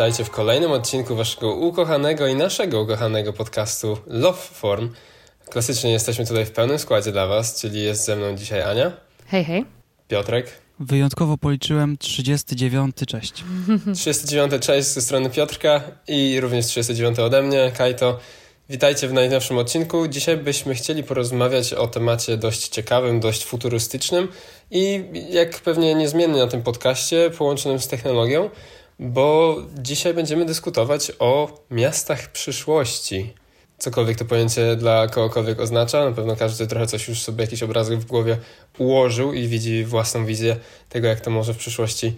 Witajcie w kolejnym odcinku waszego ukochanego i naszego ukochanego podcastu Love Form. Klasycznie jesteśmy tutaj w pełnym składzie dla was, czyli jest ze mną dzisiaj Ania. Hej, hej. Piotrek. Wyjątkowo policzyłem 39, cześć. 39, cześć ze strony Piotrka i również 39 ode mnie, Kajto. Witajcie w najnowszym odcinku. Dzisiaj byśmy chcieli porozmawiać o temacie dość ciekawym, dość futurystycznym i jak pewnie niezmiennie na tym podcaście, połączonym z technologią, bo dzisiaj będziemy dyskutować o miastach przyszłości. Cokolwiek to pojęcie dla kogokolwiek oznacza, na pewno każdy trochę coś już sobie jakiś obrazek w głowie ułożył i widzi własną wizję tego, jak to może w przyszłości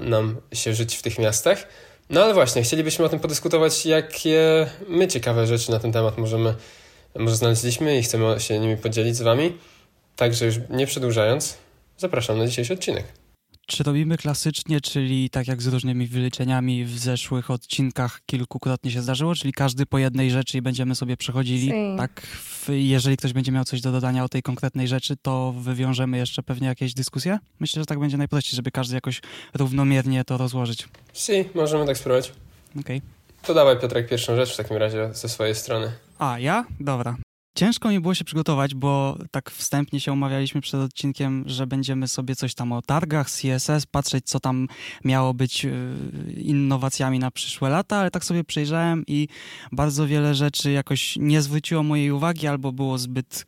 nam się żyć w tych miastach. No ale właśnie, chcielibyśmy o tym podyskutować, jakie my ciekawe rzeczy na ten temat możemy, może znaleźliśmy i chcemy się nimi podzielić z Wami. Także już nie przedłużając, zapraszam na dzisiejszy odcinek. Czy robimy klasycznie, czyli tak jak z różnymi wyliczeniami w zeszłych odcinkach kilkukrotnie się zdarzyło, czyli każdy po jednej rzeczy i będziemy sobie przechodzili. Si. Tak, jeżeli ktoś będzie miał coś do dodania o tej konkretnej rzeczy, to wywiążemy jeszcze pewnie jakieś dyskusje. Myślę, że tak będzie najprościej, żeby każdy jakoś równomiernie to rozłożyć. Si, możemy tak spróbować. Okej. Okay. To dawaj Piotrek pierwszą rzecz w takim razie ze swojej strony. A, ja? Dobra. Ciężko mi było się przygotować, bo tak wstępnie się umawialiśmy przed odcinkiem, że będziemy sobie coś tam o targach, CSS, patrzeć co tam miało być e, innowacjami na przyszłe lata, ale tak sobie przejrzałem i bardzo wiele rzeczy jakoś nie zwróciło mojej uwagi albo było zbyt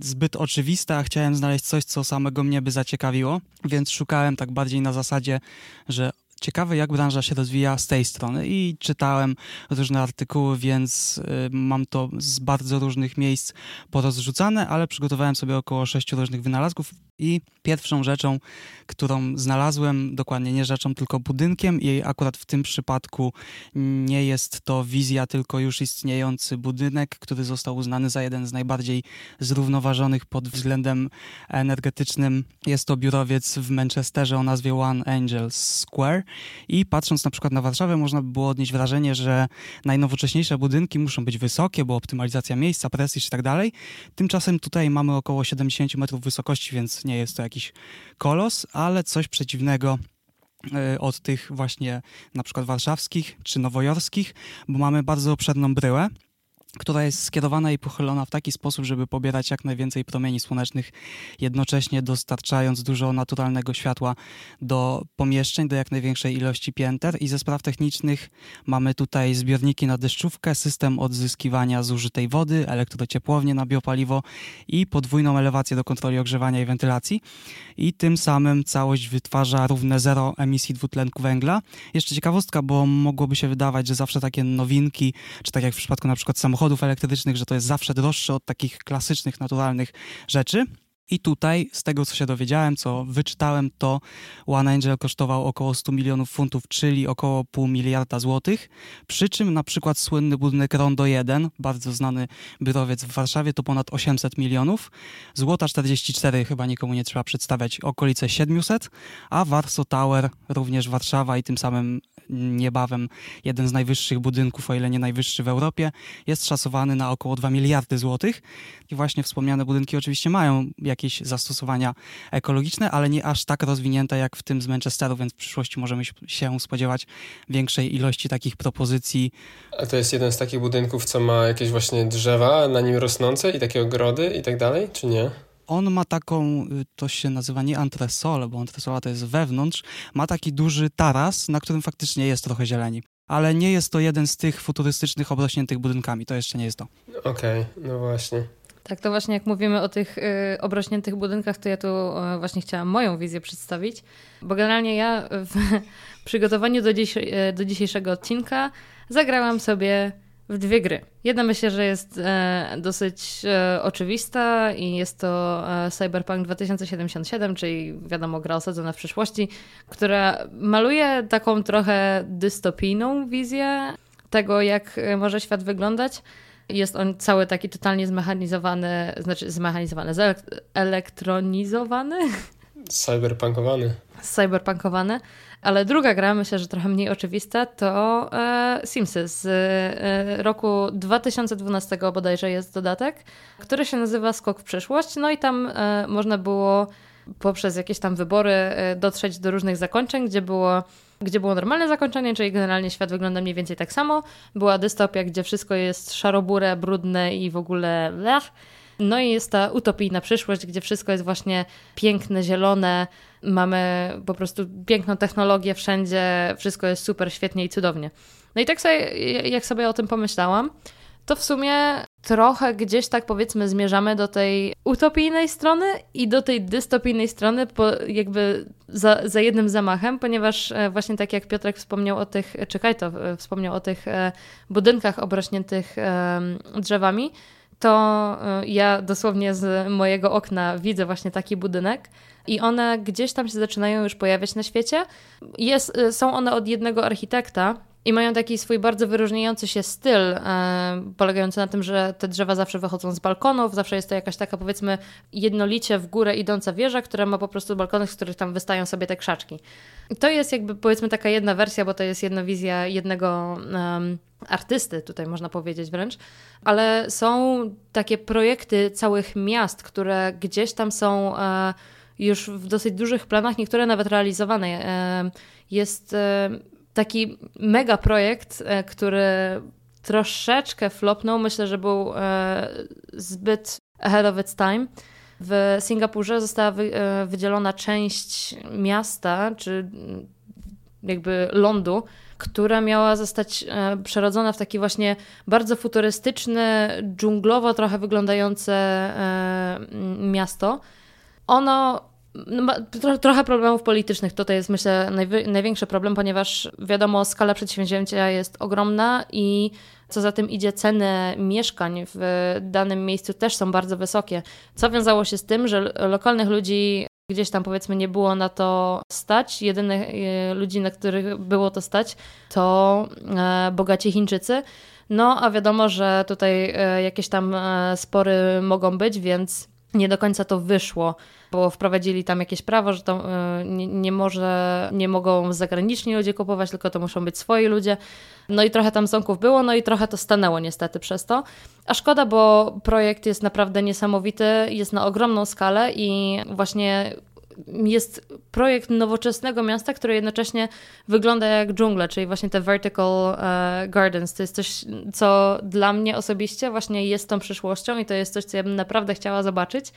zbyt oczywiste, a chciałem znaleźć coś, co samego mnie by zaciekawiło, więc szukałem tak bardziej na zasadzie, że ciekawe, jak branża się rozwija z tej strony. I czytałem różne artykuły, więc y, mam to z bardzo różnych miejsc porozrzucane, ale przygotowałem sobie około sześciu różnych wynalazków. I pierwszą rzeczą, którą znalazłem, dokładnie nie rzeczą, tylko budynkiem i akurat w tym przypadku nie jest to wizja, tylko już istniejący budynek, który został uznany za jeden z najbardziej zrównoważonych pod względem energetycznym. Jest to biurowiec w Manchesterze o nazwie One Angel Square i patrząc na przykład na Warszawę można by było odnieść wrażenie, że najnowocześniejsze budynki muszą być wysokie, bo optymalizacja miejsca, prestiż i tak dalej. Tymczasem tutaj mamy około 70 metrów wysokości, więc nie jest to jakiś kolos, ale coś przeciwnego e, od tych właśnie na przykład warszawskich czy nowojorskich, bo mamy bardzo obszerną bryłę która jest skierowana i pochylona w taki sposób, żeby pobierać jak najwięcej promieni słonecznych, jednocześnie dostarczając dużo naturalnego światła do pomieszczeń, do jak największej ilości pięter. I ze spraw technicznych mamy tutaj zbiorniki na deszczówkę, system odzyskiwania zużytej wody, elektrociepłownię na biopaliwo i podwójną elewację do kontroli ogrzewania i wentylacji. I tym samym całość wytwarza równe zero emisji dwutlenku węgla. Jeszcze ciekawostka, bo mogłoby się wydawać, że zawsze takie nowinki, czy tak jak w przypadku na przykład samochodu, samochodów elektrycznych, że to jest zawsze droższe od takich klasycznych, naturalnych rzeczy. I tutaj, z tego co się dowiedziałem, co wyczytałem, to One Angel kosztował około 100 milionów funtów, czyli około pół miliarda złotych. Przy czym na przykład słynny budynek Rondo 1, bardzo znany biurowiec w Warszawie, to ponad 800 milionów. Złota 44 chyba nikomu nie trzeba przedstawiać, okolice 700, a Warsaw Tower, również Warszawa i tym samym niebawem jeden z najwyższych budynków, o ile nie najwyższy w Europie, jest szacowany na około 2 miliardy złotych. I właśnie wspomniane budynki oczywiście mają jakieś zastosowania ekologiczne, ale nie aż tak rozwinięte jak w tym z Manchesteru, więc w przyszłości możemy się spodziewać większej ilości takich propozycji. A to jest jeden z takich budynków, co ma jakieś właśnie drzewa na nim rosnące i takie ogrody i tak dalej, czy nie? On ma taką, y, to się nazywa nie antresole, bo antresola to jest wewnątrz, ma taki duży taras, na którym faktycznie jest trochę zieleni. Ale nie jest to jeden z tych futurystycznych obrośniętych budynkami, to jeszcze nie jest to. Okej, okay, no właśnie. Tak, to właśnie jak mówimy o tych y, obrośniętych budynkach, to ja tu y, właśnie chciałam moją wizję przedstawić, bo generalnie ja w przygotowaniu do, dziś, y, do dzisiejszego odcinka zagrałam sobie w dwie gry. Jedna myślę, że jest e, dosyć e, oczywista i jest to e, Cyberpunk 2077, czyli wiadomo, gra osadzona w przyszłości, która maluje taką trochę dystopijną wizję tego, jak e, może świat wyglądać. Jest on cały taki totalnie zmechanizowany, znaczy zmechanizowany, zelektronizowany. Cyberpunkowany. Cyberpunkowany. Ale druga gra, myślę, że trochę mniej oczywista, to e, Simsy z e, roku 2012 bodajże jest dodatek, który się nazywa Skok w przyszłość. No i tam e, można było poprzez jakieś tam wybory e, dotrzeć do różnych zakończeń, gdzie było gdzie było normalne zakończenie, czyli generalnie świat wygląda mniej więcej tak samo. Była dystopia, gdzie wszystko jest szarobure, brudne i w ogóle lech. No i jest ta utopijna przyszłość, gdzie wszystko jest właśnie piękne, zielone, mamy po prostu piękną technologię wszędzie, wszystko jest super, świetnie i cudownie. No i tak sobie, jak sobie o tym pomyślałam, to w sumie trochę gdzieś tak powiedzmy zmierzamy do tej utopijnej strony i do tej dystopijnej strony jakby za, za jednym zamachem, ponieważ e, właśnie tak jak Piotrek wspomniał o tych, czekaj to, e, wspomniał o tych e, budynkach obrośniętych drzewami, to ja dosłownie z mojego okna widzę właśnie taki budynek i one gdzieś tam się zaczynają już pojawiać na świecie. Jest, są one od jednego architekta, i mają taki swój bardzo wyróżniający się styl, e, polegający na tym, że te drzewa zawsze wychodzą z balkonów, zawsze jest to jakaś taka powiedzmy jednolicie w górę idąca wieża, która ma po prostu balkony, z których tam wystają sobie te krzaczki. I to jest jakby powiedzmy taka jedna wersja, bo to jest jedna wizja jednego artysty, tutaj można powiedzieć wręcz, ale są takie projekty całych miast, które gdzieś tam są e, już w dosyć dużych planach, niektóre nawet realizowane. E, jest e, taki mega projekt, e, który troszeczkę flopnął. Myślę, że był e, zbyt ahead of its time. W Singapurze została e, wydzielona część miasta, czy jakby lądu, która miała zostać przerodzona w taki właśnie bardzo futurystyczne, dżunglowo trochę wyglądające miasto. Ono no, tro, trochę problemów politycznych. Tutaj jest, myślę, najwy, największy problem, ponieważ wiadomo, skala przedsięwzięcia jest ogromna i co za tym idzie, ceny mieszkań w danym miejscu też są bardzo wysokie. Co wiązało się z tym, że lokalnych ludzi gdzieś tam powiedzmy nie było na to stać. Jedynych e, ludzi, na których było to stać, to e, bogaci Chińczycy. No, a wiadomo, że tutaj e, jakieś tam spory mogą być, więc nie do końca to wyszło bo wprowadzili tam jakieś prawo, że to y, nie, nie, może, nie mogą zagraniczni ludzie kupować, tylko to muszą być swoi ludzie. No i trochę tam ząków było, no i trochę to stanęło niestety przez to. A szkoda, bo projekt jest naprawdę niesamowity, jest na ogromną skalę i właśnie jest projekt nowoczesnego miasta, które jednocześnie wygląda jak dżungla, czyli właśnie te vertical e, gardens. To jest coś, co dla mnie osobiście właśnie jest tą przyszłością i to jest coś, co ja bym naprawdę chciała zobaczyć.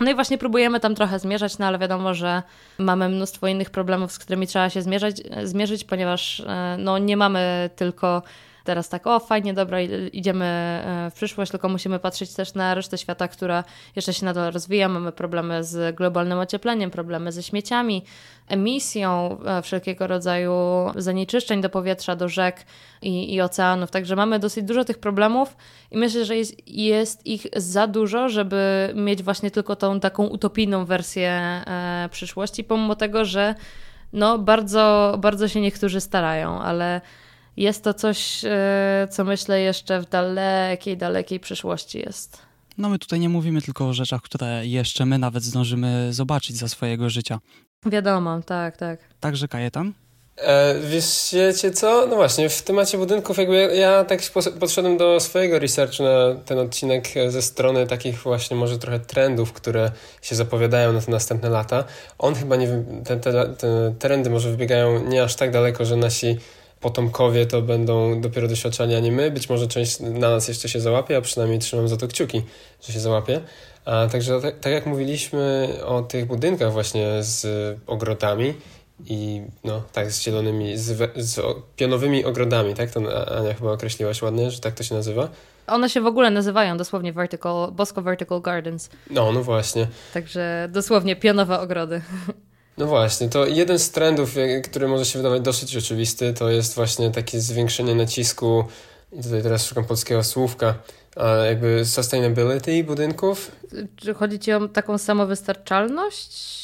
No i właśnie próbujemy tam trochę zmierzać, no ale wiadomo, że mamy mnóstwo innych problemów, z którymi trzeba się zmierzać, zmierzyć, ponieważ e, no, nie mamy tylko teraz tak, o fajnie, dobra, idziemy e, w przyszłość, tylko musimy patrzeć też na resztę świata, która jeszcze się nadal rozwija. Mamy problemy z globalnym ociepleniem, problemy ze śmieciami, emisją e, wszelkiego rodzaju zanieczyszczeń do powietrza, do rzek i, i oceanów. Także mamy dosyć dużo tych problemów i myślę, że jest, jest ich za dużo, żeby mieć właśnie tylko tą taką utopijną wersję e, przyszłości, pomimo tego, że no, bardzo, bardzo się niektórzy starają, ale jest to coś, e, co myślę jeszcze w dalekiej, dalekiej przyszłości jest. No my tutaj nie mówimy tylko o rzeczach, które jeszcze my nawet zdążymy zobaczyć za swojego życia. Wiadomo, tak, tak. Także Kajetan? E, wiecie co? No właśnie, w temacie budynków jakby ja, ja tak podszedłem do swojego researchu na ten odcinek ze strony takich właśnie może trochę trendów, które się zapowiadają na te następne lata. On chyba nie, te, te, te trendy może wybiegają nie aż tak daleko, że nasi potomkowie to będą dopiero doświadczali, a nie my. Być może część na nas jeszcze się załapie, a przynajmniej trzymam za to kciuki, że się załapie. A także tak, tak jak mówiliśmy o tych budynkach właśnie z ogrodami i no tak, z zielonymi, z, z pionowymi ogrodami, tak? To Ania chyba określiłaś ładnie, że tak to się nazywa. One się w ogóle nazywają dosłownie vertical, Bosco Vertical Gardens. No, no właśnie. Także dosłownie pionowe ogrody. No właśnie, to jeden z trendów, który może się wydawać dosyć oczywisty, to jest właśnie takie zwiększenie nacisku, i tutaj teraz szukam polskiego słówka, jakby sustainability budynków. Czy chodzi ci o taką samowystarczalność?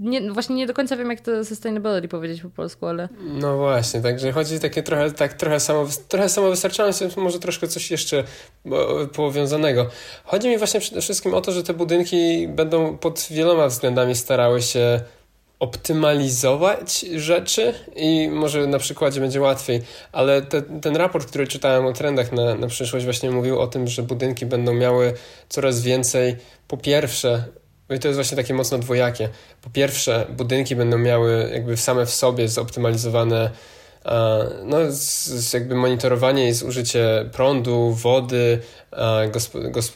Nie, właśnie nie do końca wiem, jak to sustainability powiedzieć po polsku, ale... No właśnie, także chodzi takie trochę, tak, trochę, samo, trochę samowystarczalność, może troszkę coś jeszcze powiązanego. Chodzi mi właśnie przede wszystkim o to, że te budynki będą pod wieloma względami starały się optymalizować rzeczy i może na przykładzie będzie łatwiej, ale te, ten raport, który czytałem o trendach na, na przyszłość właśnie mówił o tym, że budynki będą miały coraz więcej po pierwsze i to jest właśnie takie mocno dwojakie. Po pierwsze, budynki będą miały jakby same w sobie zoptymalizowane no, z, jakby monitorowanie i zużycie prądu, wody,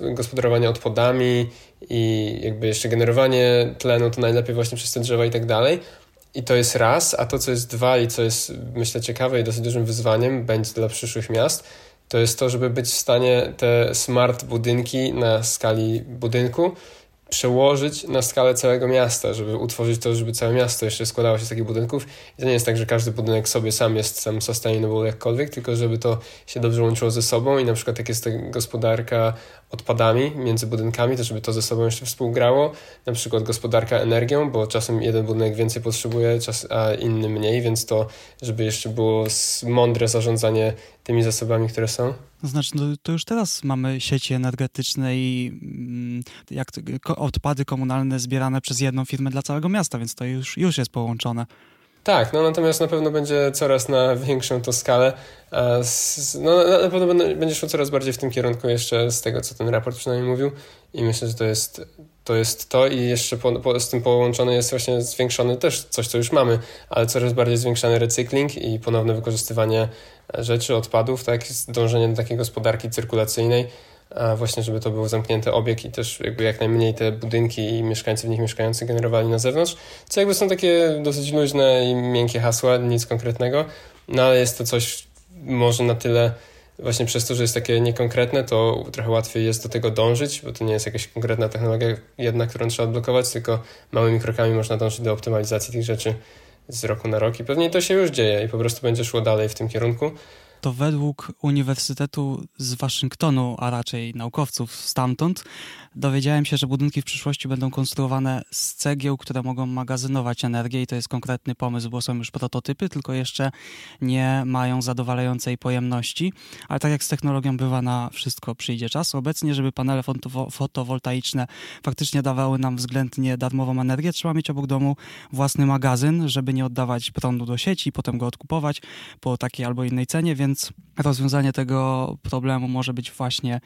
gospodarowanie odpadami i jakby jeszcze generowanie tlenu, to najlepiej właśnie przez te drzewa i tak dalej. I to jest raz, a to, co jest dwa i co jest, myślę, ciekawe i dosyć dużym wyzwaniem będzie dla przyszłych miast, to jest to, żeby być w stanie te smart budynki na skali budynku przełożyć na skalę całego miasta, żeby utworzyć to, żeby całe miasto jeszcze składało się z takich budynków. I to nie jest tak, że każdy budynek sobie sam jest sam sustainable jakkolwiek, tylko żeby to się dobrze łączyło ze sobą i na przykład jak jest ta gospodarka odpadami między budynkami, to żeby to ze sobą jeszcze współgrało. Na przykład gospodarka energią, bo czasem jeden budynek więcej potrzebuje, a inny mniej, więc to, żeby jeszcze było mądre zarządzanie tymi zasobami, które są. Znaczy, no, to już teraz mamy sieci energetyczne i mm, jak odpady komunalne zbierane przez jedną firmę dla całego miasta, więc to już, już jest połączone. Tak, no natomiast na pewno będzie coraz na większą to skalę. No, na pewno będzie szło coraz bardziej w tym kierunku jeszcze z tego, co ten raport przynajmniej mówił. I myślę, że to jest to, jest to. I jeszcze po, po, z tym połączony jest właśnie zwiększony też coś, co już mamy, ale coraz bardziej zwiększany recykling i ponowne wykorzystywanie rzeczy, odpadów, tak, dążenie do takiej gospodarki cyrkulacyjnej, właśnie żeby to był zamknięty obieg i też jakby jak najmniej te budynki i mieszkańcy w nich mieszkający generowali na zewnątrz, co jakby są takie dosyć luźne i miękkie hasła, nic konkretnego, no ale jest to coś może na tyle właśnie przez to, że jest takie niekonkretne, to trochę łatwiej jest do tego dążyć, bo to nie jest jakaś konkretna technologia jedna, którą trzeba odblokować, tylko małymi krokami można dążyć do optymalizacji tych rzeczy z roku na rok i pewnie to się już dzieje i po prostu będzie szło dalej w tym kierunku to według Uniwersytetu z Waszyngtonu, a raczej naukowców stamtąd, dowiedziałem się, że budynki w przyszłości będą konstruowane z cegieł, które mogą magazynować energię i to jest konkretny pomysł, bo są już prototypy, tylko jeszcze nie mają zadowalającej pojemności, ale tak jak z technologią bywa na wszystko przyjdzie czas. Obecnie, żeby panele fotowoltaiczne faktycznie dawały nam względnie darmową energię, trzeba mieć obok domu własny magazyn, żeby nie oddawać prądu do sieci, potem go odkupować po takiej albo innej cenie, więc rozwiązanie tego problemu może być właśnie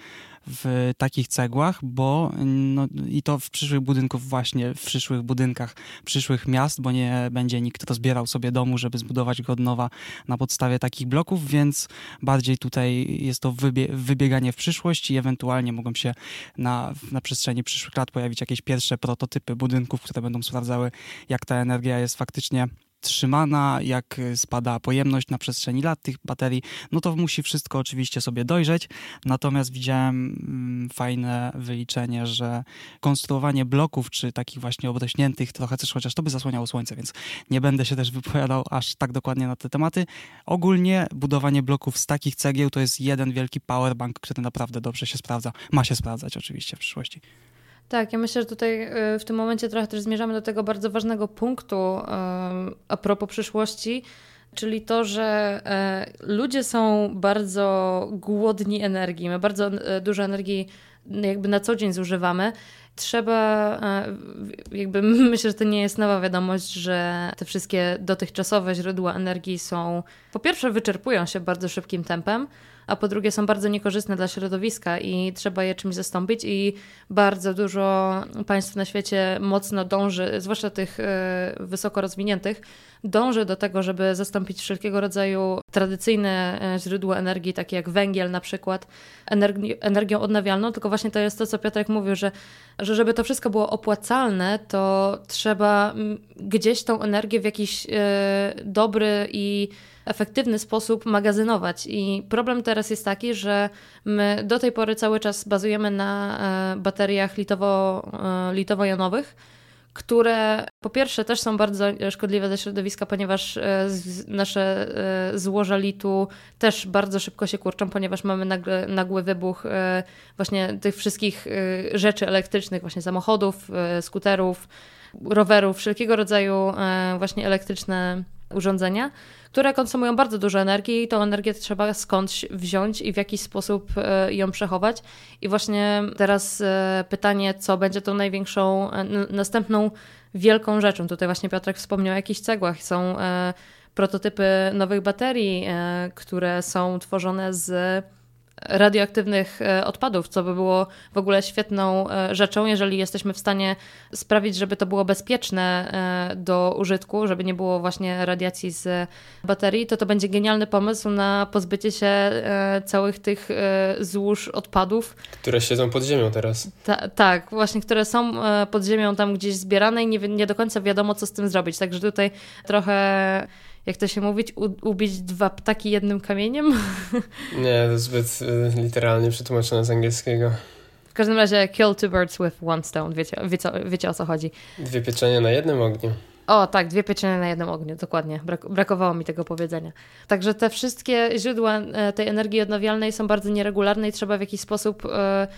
w takich cegłach, bo no, i to w przyszłych budynków właśnie, w przyszłych budynkach przyszłych miast, bo nie będzie nikt rozbierał sobie domu, żeby zbudować go od nowa na podstawie takich bloków, więc bardziej tutaj jest to wybie wybieganie w przyszłość i ewentualnie mogą się na, na przestrzeni przyszłych lat pojawić jakieś pierwsze prototypy budynków, które będą sprawdzały, jak ta energia jest faktycznie trzymana, jak spada pojemność na przestrzeni lat tych baterii, no to musi wszystko oczywiście sobie dojrzeć. Natomiast widziałem mm, fajne wyliczenie, że konstruowanie bloków, czy takich właśnie obrośniętych, trochę też chociaż to by zasłaniało słońce, więc nie będę się też wypowiadał aż tak dokładnie na te tematy. Ogólnie budowanie bloków z takich cegieł to jest jeden wielki powerbank, który naprawdę dobrze się sprawdza. Ma się sprawdzać oczywiście w przyszłości. Tak, ja myślę, że tutaj y, w tym momencie trochę też zmierzamy do tego bardzo ważnego punktu a propos przyszłości, czyli to, że e, ludzie są bardzo głodni energii. My bardzo e, dużo energii jakby na co dzień zużywamy. Trzeba, e, jakby myślę, że to nie jest nowa wiadomość, że te wszystkie dotychczasowe źródła energii są, po pierwsze, wyczerpują się bardzo szybkim tempem, a po drugie są bardzo niekorzystne dla środowiska i trzeba je czymś zastąpić i bardzo dużo państw na świecie mocno dąży, zwłaszcza tych e, wysoko rozwiniętych, dąży do tego, żeby zastąpić wszelkiego rodzaju tradycyjne e, źródła energii, takie jak węgiel na przykład, energią odnawialną, tylko właśnie to jest to, co Piotrek mówił, że, że żeby to wszystko było opłacalne, to trzeba gdzieś tą energię w jakiś e, dobry i efektywny sposób magazynować. I problem teraz jest taki, że my do tej pory cały czas bazujemy na e, bateriach litowo, e, litowo-jonowych, które po pierwsze też są bardzo szkodliwe dla środowiska, ponieważ e, nasze złoża litu też bardzo szybko się kurczą, ponieważ mamy nagły, nagły wybuch właśnie tych wszystkich rzeczy elektrycznych, właśnie samochodów, skuterów, rowerów, wszelkiego rodzaju właśnie elektryczne urządzenia które konsumują bardzo dużo energii i tą energię trzeba skądś wziąć i w jakiś sposób e, ją przechować. I właśnie teraz e, pytanie, co będzie tą największą, e, następną wielką rzeczą. Tutaj właśnie Piotrek wspomniał o jakichś cegłach. Są prototypy nowych baterii, które są tworzone z radioaktywnych e, odpadów, co by było w ogóle świetną e, rzeczą, jeżeli jesteśmy w stanie sprawić, żeby to było bezpieczne e, do użytku, żeby nie było właśnie radiacji z baterii, to to będzie genialny pomysł na pozbycie się całych tych złóż odpadów. Które siedzą pod ziemią teraz. Ta, tak, właśnie, które są pod ziemią tam gdzieś zbierane i nie, nie do końca wiadomo, co z tym zrobić. Także tutaj trochę jak to się mówić, u, ubić dwa ptaki jednym kamieniem? Nie, to zbyt y, literalnie przetłumaczone z angielskiego. W każdym razie kill two birds with one stone, wiecie, wiecie, wiecie o co chodzi. Dwie pieczenie na jednym ogniu. O, tak, dwie pieczenie na jednym ogniu, dokładnie. Brak, brakowało mi tego powiedzenia. Także te wszystkie źródła e, tej energii odnawialnej są bardzo nieregularne i trzeba w jakiś sposób e,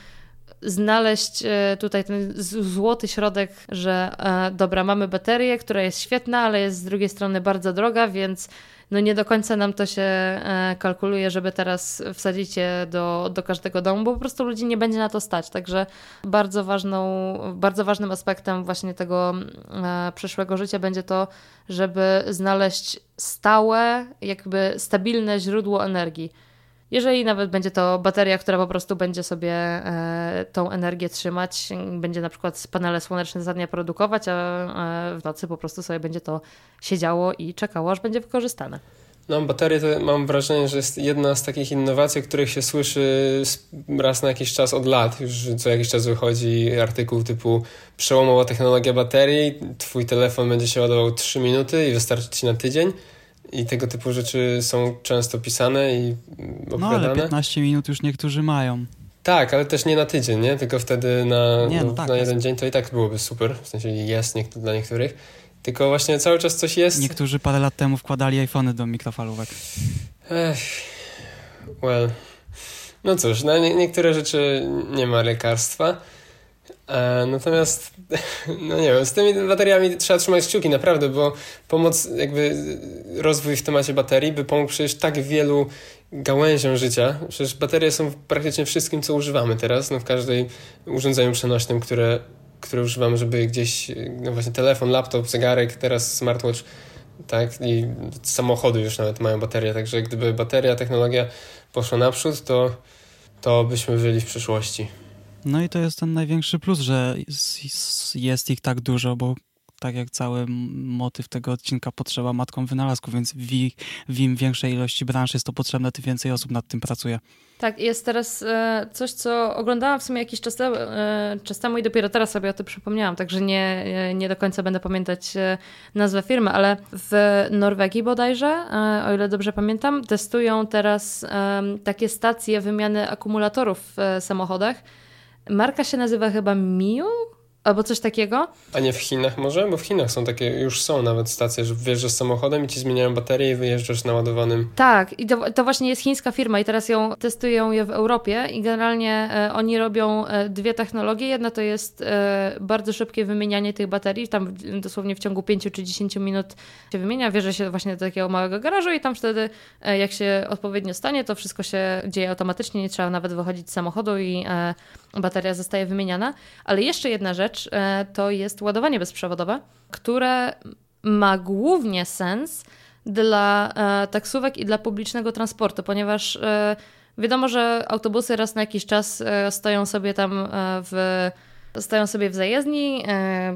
znaleźć e, tutaj ten złoty środek, że e, dobra, mamy baterię, która jest świetna, ale jest z drugiej strony bardzo droga, więc no nie do końca nam to się e, kalkuluje, żeby teraz wsadzić je do, do każdego domu, bo po prostu ludzi nie będzie na to stać. Także bardzo, ważną, bardzo ważnym aspektem właśnie tego przyszłego życia będzie to, żeby znaleźć stałe, jakby stabilne źródło energii jeżeli nawet będzie to bateria, która po prostu będzie sobie e, tą energię trzymać, będzie na przykład panele słoneczne za dnia produkować, a w nocy po prostu sobie będzie to siedziało i czekało, aż będzie wykorzystane. No, baterie to mam wrażenie, że jest jedna z takich innowacji, których się słyszy raz na jakiś czas od lat. Już co jakiś czas wychodzi artykuł typu przełomowa technologia baterii, twój telefon będzie się ładował 3 minuty i wystarczy ci na tydzień. I tego typu rzeczy są często pisane i opowiadane. No ale 15 minut już niektórzy mają. Tak, ale też nie na tydzień, nie? Tylko wtedy na, nie, no tak, na jeden jest. dzień to i tak byłoby super. W sensie jest nie, dla niektórych. Tylko właśnie cały czas coś jest. Niektórzy parę lat temu wkładali iPhony do mikrofalówek. Ech, well. No cóż, na nie, niektóre rzeczy nie ma lekarstwa. E, natomiast, no nie wiem, z tymi bateriami trzeba trzymać kciuki naprawdę, bo pomoc, jakby rozwój w temacie baterii by pomógł przecież tak wielu gałęziom życia. Przecież baterie są praktycznie wszystkim, co używamy teraz, no w każdej urządzeniu przenośnym, które, które używamy, żeby gdzieś, no właśnie telefon, laptop, zegarek, teraz smartwatch, tak, i samochody już nawet mają baterię, także gdyby bateria, technologia poszła naprzód, to, to byśmy żyli w przyszłości. No i to jest ten największy plus, że jest ich tak dużo, bo tak jak cały motyw tego odcinka potrzeba matką wynalazku, więc w, w im większej ilości branż jest to potrzebne, tym więcej osób nad tym pracuje. Tak, jest teraz e, coś, co oglądałam w sumie jakiś czas, e, czas temu i dopiero teraz sobie o tym przypomniałam, także nie, e, nie do końca będę pamiętać nazwę firmy, ale w Norwegii bodajże, o ile dobrze pamiętam, testują teraz takie stacje wymiany akumulatorów w samochodach, Marka się nazywa chyba Miu? Albo coś takiego? A nie w Chinach może? Bo w Chinach są takie, już są nawet stacje, że wjeżdżasz samochodem i ci zmieniają baterię i wyjeżdżasz naładowanym. Tak, i to, to właśnie jest chińska firma i teraz ją testują je w Europie i generalnie e, oni robią e, dwie technologie. Jedna to jest e, bardzo szybkie wymienianie tych baterii, tam dosłownie w ciągu 5 czy 10 minut się wymienia, wierzy się właśnie do takiego małego garażu i tam wtedy e, jak się odpowiednio stanie, to wszystko się dzieje automatycznie, nie trzeba nawet wychodzić z samochodu i e, bateria zostaje wymieniana. Ale jeszcze jedna rzecz e, to jest ładowanie bezprzewodowe, które ma głównie sens dla e, taksówek i dla publicznego transportu, ponieważ e, wiadomo, że autobusy raz na jakiś czas stoją sobie tam w, stoją sobie w zajezdni,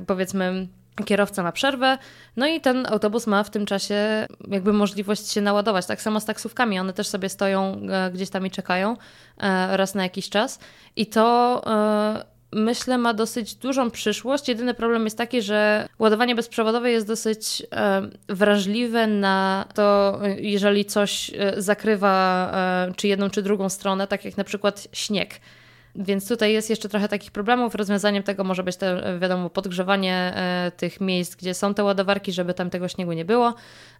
powiedzmy kierowca ma przerwę, no i ten autobus ma w tym czasie jakby możliwość się naładować. Tak samo z taksówkami, one też sobie stoją gdzieś tam i czekają raz na jakiś czas. I to myślę, ma dosyć dużą przyszłość. Jedyny problem jest taki, że ładowanie bezprzewodowe jest dosyć e, wrażliwe na to, jeżeli coś e, zakrywa e, czy jedną, czy drugą stronę, tak jak na przykład śnieg. Więc tutaj jest jeszcze trochę takich problemów. Rozwiązaniem tego może być te, wiadomo, podgrzewanie e, tych miejsc, gdzie są te ładowarki, żeby tam tego śniegu nie było.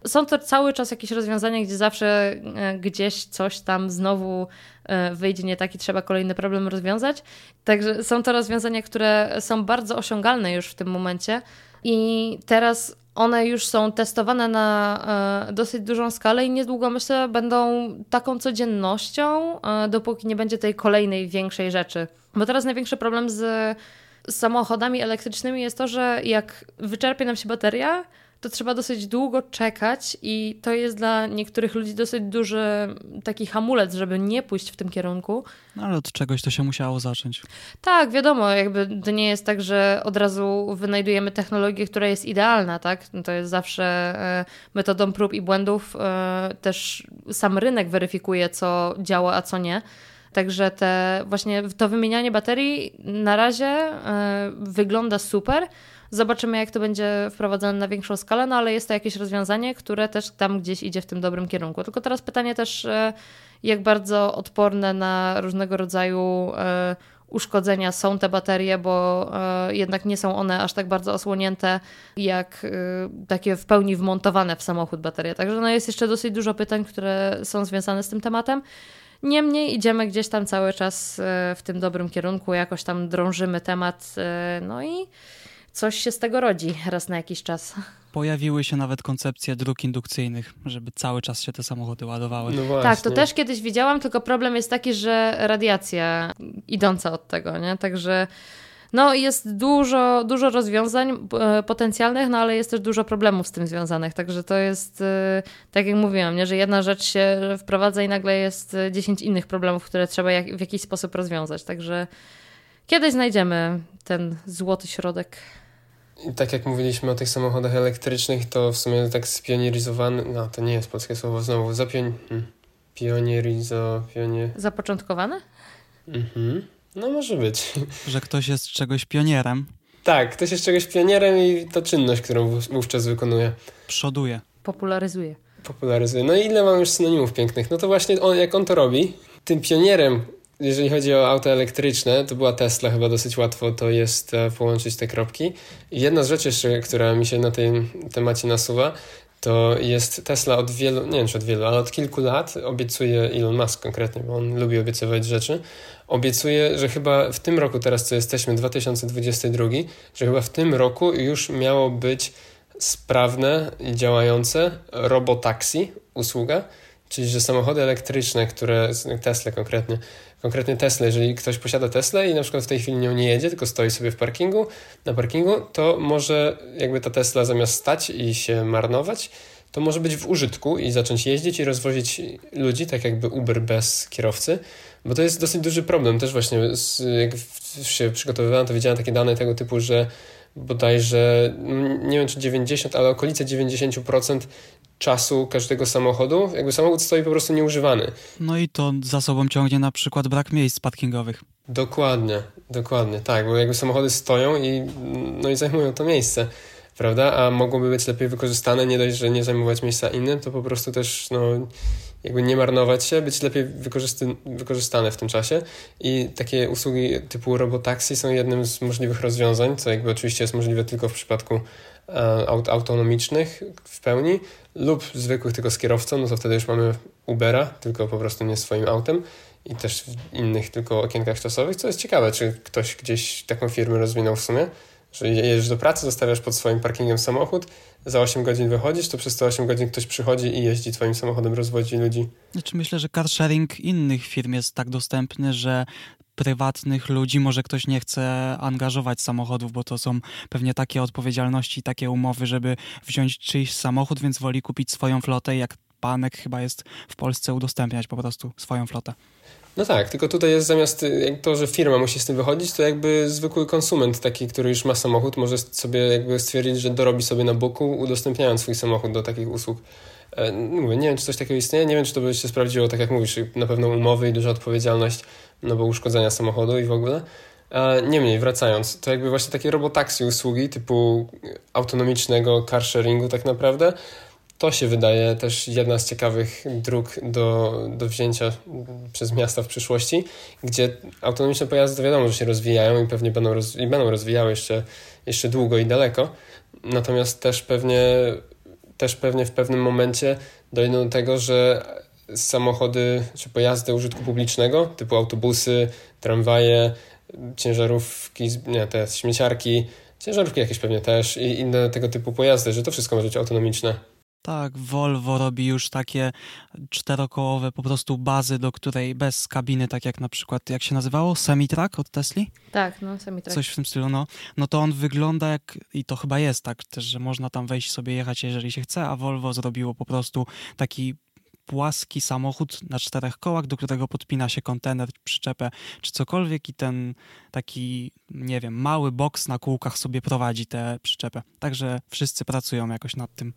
Są to cały czas jakieś rozwiązania, gdzie zawsze e, gdzieś coś tam znowu e, wyjdzie nie tak i trzeba kolejny problem rozwiązać. Także są to rozwiązania, które są bardzo osiągalne już w tym momencie. I teraz one już są testowane na e, dosyć dużą skalę i niedługo myślę będą taką codziennością, e, dopóki nie będzie tej kolejnej większej rzeczy. Bo teraz największy problem z samochodami elektrycznymi jest to, że jak wyczerpie nam się bateria, to trzeba dosyć długo czekać i to jest dla niektórych ludzi dosyć duży taki hamulec, żeby nie pójść w tym kierunku. No ale od czegoś to się musiało zacząć. Tak, wiadomo, jakby to nie jest tak, że od razu wynajdujemy technologię, która jest idealna, tak? No to jest zawsze e, metodą prób i błędów. E, też sam rynek weryfikuje, co działa, a co nie. Także te właśnie to wymienianie baterii na razie e, wygląda super. Zobaczymy, jak to będzie wprowadzone na większą skalę, no ale jest to jakieś rozwiązanie, które też tam gdzieś idzie w tym dobrym kierunku. Tylko teraz pytanie też, e, jak bardzo odporne na różnego rodzaju e, uszkodzenia są te baterie, bo jednak nie są one aż tak bardzo osłonięte jak takie w pełni wmontowane w samochód baterie. Także no jest jeszcze dosyć dużo pytań, które są związane z tym tematem. Niemniej idziemy gdzieś tam cały czas e, w tym dobrym kierunku, jakoś tam drążymy temat, e, no i coś się z tego rodzi raz na jakiś czas. Pojawiły się nawet koncepcje dróg indukcyjnych, żeby cały czas się te samochody ładowały. No tak, to też kiedyś widziałam, tylko problem jest taki, że radiacja idąca od tego, nie? Także no jest dużo, dużo rozwiązań e, potencjalnych, no ale jest też dużo problemów z tym związanych, także to jest, e, tak jak mówiłam, nie, że jedna rzecz się wprowadza i nagle jest 10 innych problemów, które trzeba jak, w jakiś sposób rozwiązać, także kiedyś znajdziemy ten złoty środek. I tak jak mówiliśmy o tych samochodach elektrycznych, to w sumie tak spionierizowany, no to nie jest polskie słowo, znowu zapion... Hmm. Pionierizo... Pionier... Zapoczątkowane? Mhm. No może być. Że ktoś jest czegoś pionierem. Tak, ktoś jest czegoś pionierem i to czynność, którą wówczas wykonuje. Przoduje. Popularyzuje. Popularyzuje. No i ile mam już synonimów pięknych? No to właśnie on, jak on to robi, tym pionierem, jeżeli chodzi o auto elektryczne, to była Tesla, chyba dosyć łatwo to jest e, połączyć te kropki. I jedna z rzeczy jeszcze, która mi się na tym temacie nasuwa, to jest Tesla od wielu, nie wiem czy od wielu, ale od kilku lat obiecuje Elon Musk konkretnie, bo on lubi obiecywać rzeczy, obiecuje, że chyba w tym roku, teraz co jesteśmy, 2022, że chyba w tym roku już miało być sprawne i działające robotaxi, usługa, czyli że samochody elektryczne, które, Tesla konkretnie, konkretnie Tesla, jeżeli ktoś posiada Tesla i na przykład w tej chwili nią nie jedzie, tylko stoi sobie w parkingu, na parkingu, to może jakby ta Tesla zamiast stać i się marnować, to może być w użytku i zacząć jeździć i rozwozić ludzi, tak jakby Uber bez kierowcy, bo to jest dosyć duży problem. Też właśnie jak się przygotowywałem, to widziałem takie dane tego typu, że bodajże, mm, nie wiem czy 90, ale okolice 90% czasu każdego samochodu, jakby samochód stoi po prostu nieużywany. No i to za sobą ciągnie na przykład brak miejsc parkingowych. Dokładnie, dokładnie, tak, bo jakby samochody stoją i, no i zajmują to miejsce, prawda, a mogłoby być lepiej wykorzystane, nie dość, że nie zajmować miejsca innym, to po prostu też, no, jakby nie marnować się, być lepiej wykorzystane w tym czasie. I takie usługi typu robotaxi są jednym z możliwych rozwiązań, co jakby oczywiście jest możliwe tylko w przypadku e, aut autonomicznych w pełni lub zwykłych tylko z kierowcą, no to wtedy już mamy Ubera, tylko po prostu nie swoim autem i też w innych tylko okienkach czasowych, co jest ciekawe, czy ktoś gdzieś taką firmę rozwinął w sumie, że jedziesz do pracy, zostawiasz pod swoim parkingiem samochód, za 8 godzin wychodzisz, to przez te 8 godzin ktoś przychodzi i jeździ twoim samochodem, rozwodzi ludzi. Znaczy myślę, że car sharing innych firm jest tak dostępny, że prywatnych ludzi może ktoś nie chce angażować samochodów, bo to są pewnie takie odpowiedzialności, takie umowy, żeby wziąć czyjś samochód, więc woli kupić swoją flotę, jak Panek chyba jest w Polsce udostępniać po prostu swoją flotę. No tak, tylko tutaj jest zamiast to, że firma musi z tym wychodzić, to jakby zwykły konsument, taki, który już ma samochód, może sobie jakby stwierdzić, że dorobi sobie na boku, udostępniając swój samochód do takich usług. E, mówię, nie wiem, czy coś takiego istnieje, nie wiem, czy to by się sprawdziło, tak jak mówisz, na pewno umowy i duża odpowiedzialność, no bo uszkodzenia samochodu i w ogóle. Niemniej, wracając, to jakby właśnie takie robotaksy usługi typu autonomicznego car sharingu tak naprawdę, to się wydaje też jedna z ciekawych dróg do, do wzięcia przez miasta w przyszłości, gdzie autonomiczne pojazdy wiadomo, że się rozwijają i pewnie będą, roz, i będą rozwijały jeszcze, jeszcze długo i daleko. Natomiast też pewnie, też pewnie w pewnym momencie dojdą do tego, że samochody czy pojazdy użytku publicznego, typu autobusy, tramwaje, ciężarówki, nie, te śmieciarki, ciężarówki jakieś pewnie też i inne tego typu pojazdy, że to wszystko może być autonomiczne. Tak, Volvo robi już takie czterokołowe po prostu bazy, do której bez kabiny, tak jak na przykład, jak się nazywało? Semi-truck od Tesli? Tak, no semi-truck. Coś w tym stylu, no. No to on wygląda jak, i to chyba jest tak też, że można tam wejść sobie jechać, jeżeli się chce, a Volvo zrobiło po prostu taki płaski samochód na czterech kołach, do którego podpina się kontener, przyczepę czy cokolwiek i ten taki, nie wiem, mały boks na kółkach sobie prowadzi tę przyczepę. Także wszyscy pracują jakoś nad tym.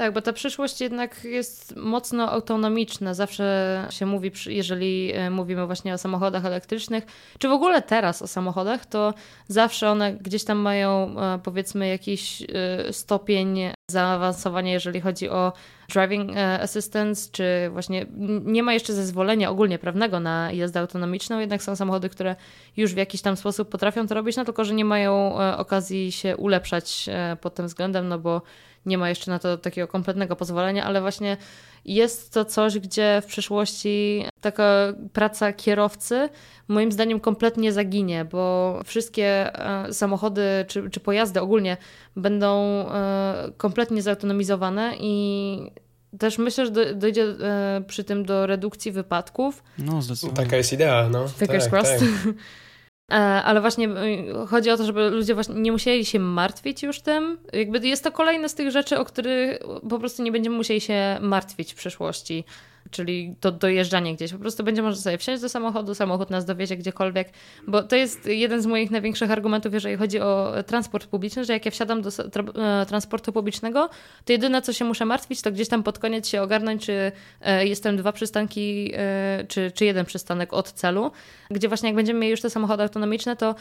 Tak, bo ta przyszłość jednak jest mocno autonomiczna. Zawsze się mówi, jeżeli e, mówimy właśnie o samochodach elektrycznych, czy w ogóle teraz o samochodach, to zawsze one gdzieś tam mają e, powiedzmy jakiś e, stopień zaawansowania, jeżeli chodzi o driving assistance, czy właśnie nie ma jeszcze zezwolenia ogólnie prawnego na jazdę autonomiczną, jednak są samochody, które już w jakiś tam sposób potrafią to robić, no tylko, że nie mają okazji się ulepszać pod tym względem, no bo nie ma jeszcze na to takiego kompletnego pozwolenia, ale właśnie jest to coś, gdzie w przyszłości taka praca kierowcy moim zdaniem kompletnie zaginie, bo wszystkie e, samochody czy, czy pojazdy ogólnie będą e, kompletnie zautonomizowane i też myślę, że dojdzie e, przy tym do redukcji wypadków. No, zdecydowanie. Taka jest idea, no. Fingers tak, crossed. Tak. E, ale właśnie y, chodzi o to, żeby ludzie właśnie nie musieli się martwić już tym. Jakby jest to kolejne z tych rzeczy, o których po prostu nie będziemy musieli się martwić w przyszłości czyli to dojeżdżanie gdzieś. Po prostu będzie można sobie wsiąść do samochodu, samochód nas dowiezie gdziekolwiek, bo to jest jeden z moich największych argumentów, jeżeli chodzi o transport publiczny, że jak ja wsiadam do tra e, transportu publicznego, to jedyne, co się muszę martwić, to gdzieś tam pod koniec się ogarnąć, czy e, jestem dwa przystanki, e, czy, czy jeden przystanek od celu, gdzie właśnie jak będziemy mieli już te samochody autonomiczne, to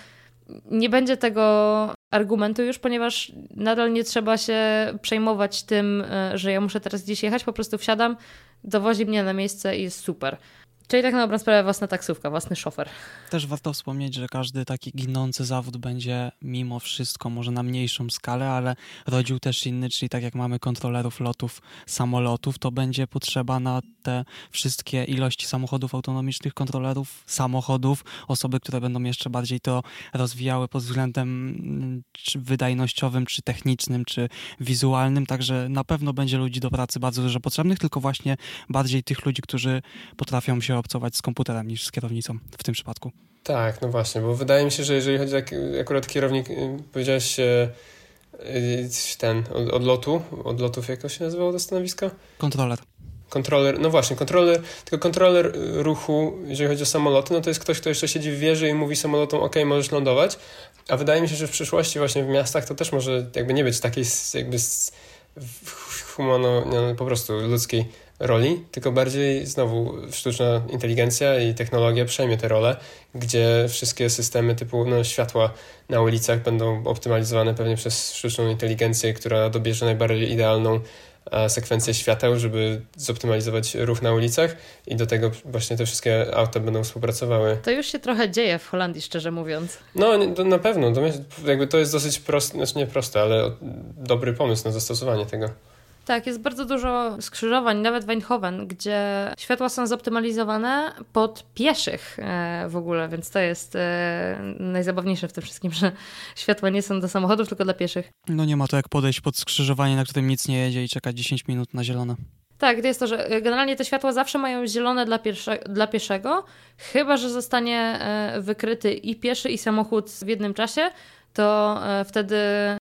nie będzie tego argumentu już, ponieważ nadal nie trzeba się przejmować tym, że ja muszę teraz gdzieś jechać, po prostu wsiadam, dowozi mnie na miejsce i jest super. Czyli tak na dobrą sprawę własna taksówka, własny szofer. Też warto wspomnieć, że każdy taki ginący zawód będzie mimo wszystko, może na mniejszą skalę, ale rodził też inny, czyli tak jak mamy kontrolerów lotów samolotów, to będzie potrzeba na te wszystkie ilości samochodów autonomicznych, kontrolerów samochodów, osoby, które będą jeszcze bardziej to rozwijały pod względem mm, czy wydajnościowym, czy technicznym, czy wizualnym, także na pewno będzie ludzi do pracy bardzo dużo potrzebnych, tylko właśnie bardziej tych ludzi, którzy potrafią się obcować z komputerem niż z kierownicą w tym przypadku. Tak, no właśnie, bo wydaje mi się, że jeżeli chodzi o akurat kierownik, y, powiedziałeś y, y, ten od, odlotu, odlotów jak się nazywało to stanowisko? Kontroler. Kontroler, no właśnie, kontroler, tylko kontroler ruchu, jeżeli chodzi o samoloty, no to jest ktoś, kto jeszcze siedzi w wieży i mówi samolotom, ok, możesz lądować, a wydaje mi się, że w przyszłości właśnie w miastach to też może jakby nie być takiej jakby humano, no, po prostu ludzkiej roli, tylko bardziej znowu sztuczna inteligencja i technologia przejmie tę rolę, gdzie wszystkie systemy typu no, światła na ulicach będą optymalizowane pewnie przez sztuczną inteligencję, która dobierze najbardziej idealną sekwencję świateł, żeby zoptymalizować ruch na ulicach i do tego właśnie te wszystkie auta będą współpracowały. To już się trochę dzieje w Holandii, szczerze mówiąc. No, na pewno. To, jakby to jest dosyć proste, znaczy nie proste, ale dobry pomysł na zastosowanie tego. Tak, jest bardzo dużo skrzyżowań, nawet w Eindhoven, gdzie światła są zoptymalizowane pod pieszych e, w ogóle, więc to jest e, najzabawniejsze w tym wszystkim, że światła nie są do samochodów, tylko dla pieszych. No nie ma to jak podejść pod skrzyżowanie, na którym nic nie jedzie i czekać 10 minut na zielone. Tak, to jest to, że e, generalnie te światła zawsze mają zielone dla, pierwsze, dla pieszego, chyba że zostanie wykryty i pieszy, i samochód w jednym czasie, to e, wtedy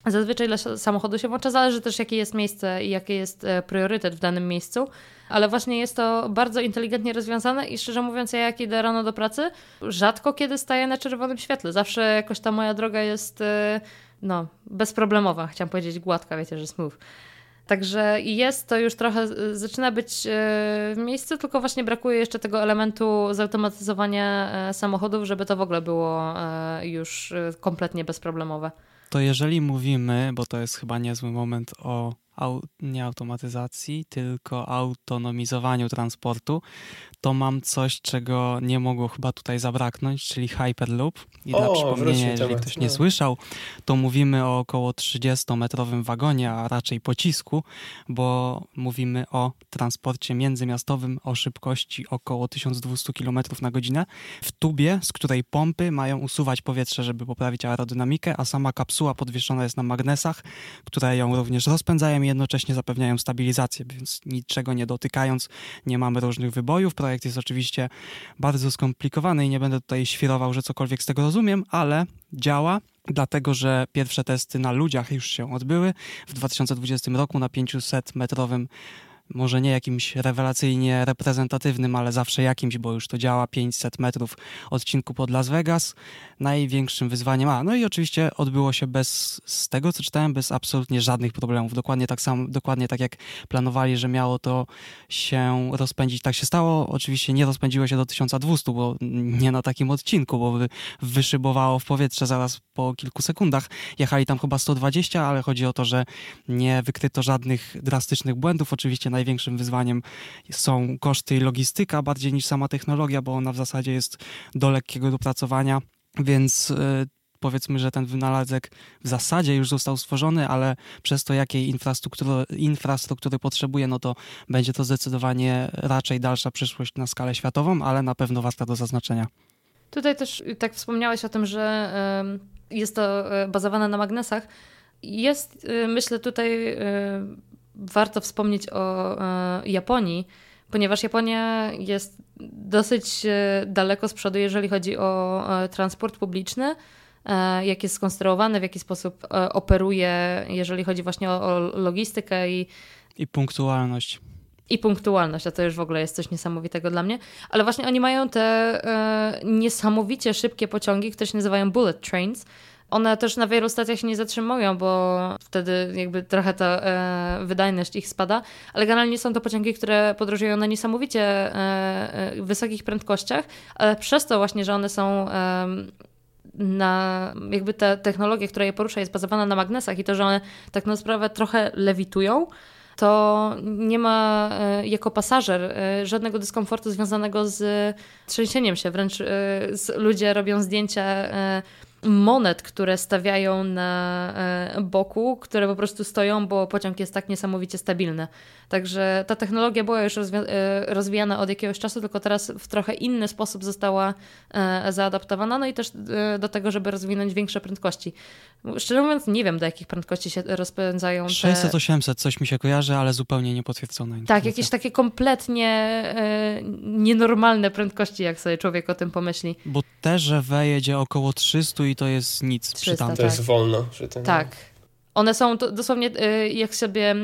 zazwyczaj dla samochodu się włącza. Zależy też, jakie jest miejsce i jaki jest e, priorytet w danym miejscu. Ale właśnie jest to bardzo inteligentnie rozwiązane i szczerze mówiąc, ja jak idę rano do pracy, rzadko kiedy staję na czerwonym świetle. Zawsze jakoś ta moja droga jest e, no, bezproblemowa. Chciałam powiedzieć gładka, wiecie, że smooth. Także jest to już trochę, zaczyna być e, w miejscu, tylko właśnie brakuje jeszcze tego elementu zautomatyzowania e, samochodów, żeby to w ogóle było e, już kompletnie bezproblemowe. To jeżeli mówimy, bo to jest chyba niezły moment o nie automatyzacji, tylko autonomizowaniu transportu, to mam coś, czego nie mogło chyba tutaj zabraknąć, czyli Hyperloop. I o, dla przypomnienia, jeżeli ktoś nie no. słyszał, to mówimy o około 30-metrowym wagonie, a raczej pocisku, bo mówimy o transporcie międzymiastowym o szybkości około 1200 km na godzinę w tubie, z której pompy mają usuwać powietrze, żeby poprawić aerodynamikę, a sama kapsuła podwieszona jest na magnesach, które ją również rozpędzają i jednocześnie zapewniają stabilizację, więc niczego nie dotykając nie mamy różnych wybojów. Projekt jest oczywiście bardzo skomplikowany i nie będę tutaj świrował, że cokolwiek z tego rozumiem, ale działa dlatego że pierwsze testy na ludziach już się odbyły. W 2020 roku na 500-metrowym może nie jakimś rewelacyjnie reprezentatywnym, ale zawsze jakimś, bo już to działa 500 metrów odcinku pod Las Vegas. Największym wyzwaniem, a no i oczywiście odbyło się bez, z tego co czytałem, bez absolutnie żadnych problemów. Dokładnie tak samo, dokładnie tak jak planowali, że miało to się rozpędzić. Tak się stało. Oczywiście nie rozpędziło się do 1200, bo nie na takim odcinku, bo wyszybowało w powietrze zaraz po kilku sekundach. Jechali tam chyba 120, ale chodzi o to, że nie wykryto żadnych drastycznych błędów. Oczywiście największym wyzwaniem są koszty i logistyka bardziej niż sama technologia, bo ona w zasadzie jest do lekkiego dopracowania, więc e, powiedzmy, że ten wynalazek w zasadzie już został stworzony, ale przez to, jakiej infrastruktury, infrastruktury potrzebuje, no to będzie to zdecydowanie raczej dalsza przyszłość na skalę światową, ale na pewno warta do zaznaczenia. Tutaj też tak wspomniałeś o tym, że jest to e, bazowane na magnesach. Jest, e, myślę, tutaj warto wspomnieć o e, Japonii, ponieważ Japonia jest dosyć e, daleko z przodu, jeżeli chodzi o e, transport publiczny, jak jest skonstruowany, w jaki sposób operuje, jeżeli chodzi właśnie o, logistykę i. I punktualność. I punktualność, a to już w ogóle jest coś niesamowitego dla mnie. Ale właśnie oni mają te niesamowicie szybkie pociągi, które się nazywają bullet trains, one też na wielu stacjach się nie zatrzymują, bo wtedy jakby trochę ta e, wydajność ich spada, ale generalnie są to pociągi, które podróżują na niesamowicie e, e, wysokich prędkościach, ale przez to właśnie, że one są e, na jakby ta technologia, która je porusza, jest bazowana na magnesach i to, że one tak na sprawę trochę lewitują, to nie ma e, jako pasażer e, żadnego dyskomfortu związanego z trzęsieniem się. Wręcz ludzie robią zdjęcia monet, które stawiają na e, boku, które po prostu stoją, bo pociąg jest tak niesamowicie stabilny. Także ta technologia była już e, rozwijana od jakiegoś czasu, tylko teraz w trochę inny sposób została e, zaadaptowana, no i też do tego, żeby rozwinąć większe prędkości. Szczerze mówiąc, nie wiem, do jakich prędkości się rozpędzają te... 600-800, coś mi się kojarzy, ale zupełnie niepotwierdzone. Tak, jakieś takie kompletnie nienormalne prędkości, jak sobie człowiek o tym pomyśli. Bo te, że jedzie około 300 i to jest nic 300, przy tamtym. To jest tak. wolno przy tym. Tak. One są dosłownie, y, jak sobie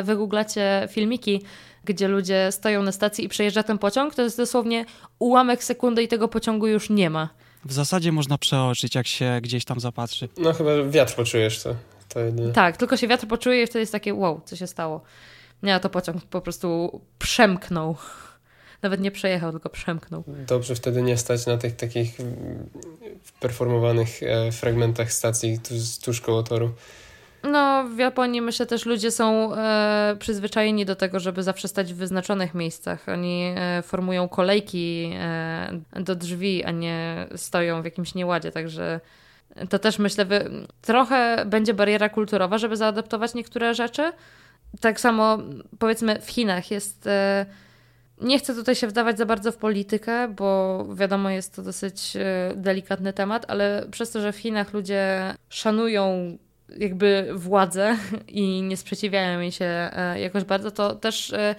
y, wygooglacie filmiki, gdzie ludzie stoją na stacji i przejeżdża ten pociąg, to jest dosłownie ułamek sekundy i tego pociągu już nie ma. W zasadzie można przeoczyć, jak się gdzieś tam zapatrzy. No chyba wiatr poczujesz to. to Tak, tylko się wiatr poczuje i wtedy jest takie wow, co się stało. Nie, to pociąg po prostu przemknął. Nawet nie przejechał, tylko przemknął. Dobrze wtedy nie stać na tych takich performowanych e, fragmentach stacji tuż, tuż koło toru. No, w Japonii myślę też ludzie są e, przyzwyczajeni do tego, żeby zawsze stać w wyznaczonych miejscach. Oni e, formują kolejki e, do drzwi, a nie stoją w jakimś nieładzie, także to też myślę, trochę będzie bariera kulturowa, żeby zaadaptować niektóre rzeczy. Tak samo powiedzmy w Chinach jest e, nie chcę tutaj się wdawać za bardzo w politykę, bo wiadomo, jest to dosyć e, delikatny temat, ale przez to, że w Chinach ludzie szanują jakby władzę i nie sprzeciwiają jej się e, jakoś bardzo, to też e,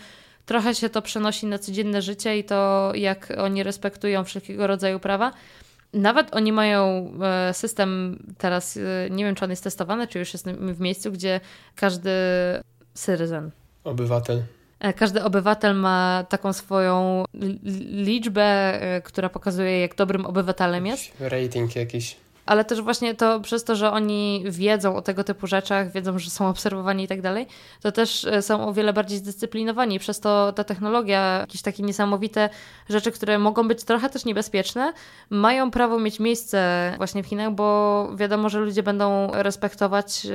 trochę się to przenosi na codzienne życie i to, jak oni respektują wszelkiego rodzaju prawa. Nawet oni mają system teraz, nie wiem czy on jest testowany, czy już jest w miejscu, gdzie każdy citizen, obywatel każdy obywatel ma taką swoją liczbę, e, która pokazuje, jak dobrym obywatelem jest. Rating jakiś. Ale też właśnie to przez to, że oni wiedzą o tego typu rzeczach, wiedzą, że są obserwowani i tak dalej, to też e, są o wiele bardziej zdyscyplinowani. Przez to ta technologia, jakieś takie niesamowite rzeczy, które mogą być trochę też niebezpieczne, mają prawo mieć miejsce właśnie w Chinach, bo wiadomo, że ludzie będą respektować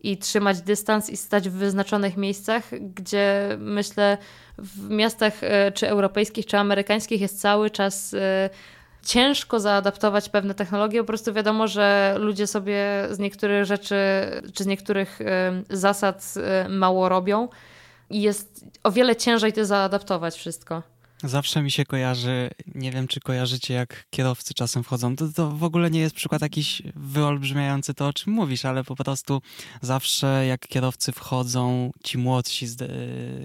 i trzymać dystans i stać w wyznaczonych miejscach, gdzie myślę w miastach e, czy europejskich, czy amerykańskich jest cały czas e, ciężko zaadaptować pewne technologie. Po prostu wiadomo, że ludzie sobie z niektórych rzeczy, czy z niektórych e, zasad mało robią i jest o wiele ciężej to zaadaptować wszystko. Zawsze mi się kojarzy, nie wiem czy kojarzycie, jak kierowcy czasem wchodzą. To, to w ogóle nie jest przykład jakiś wyolbrzymiający to, o czym mówisz, ale po prostu zawsze jak kierowcy wchodzą, ci młodsi z,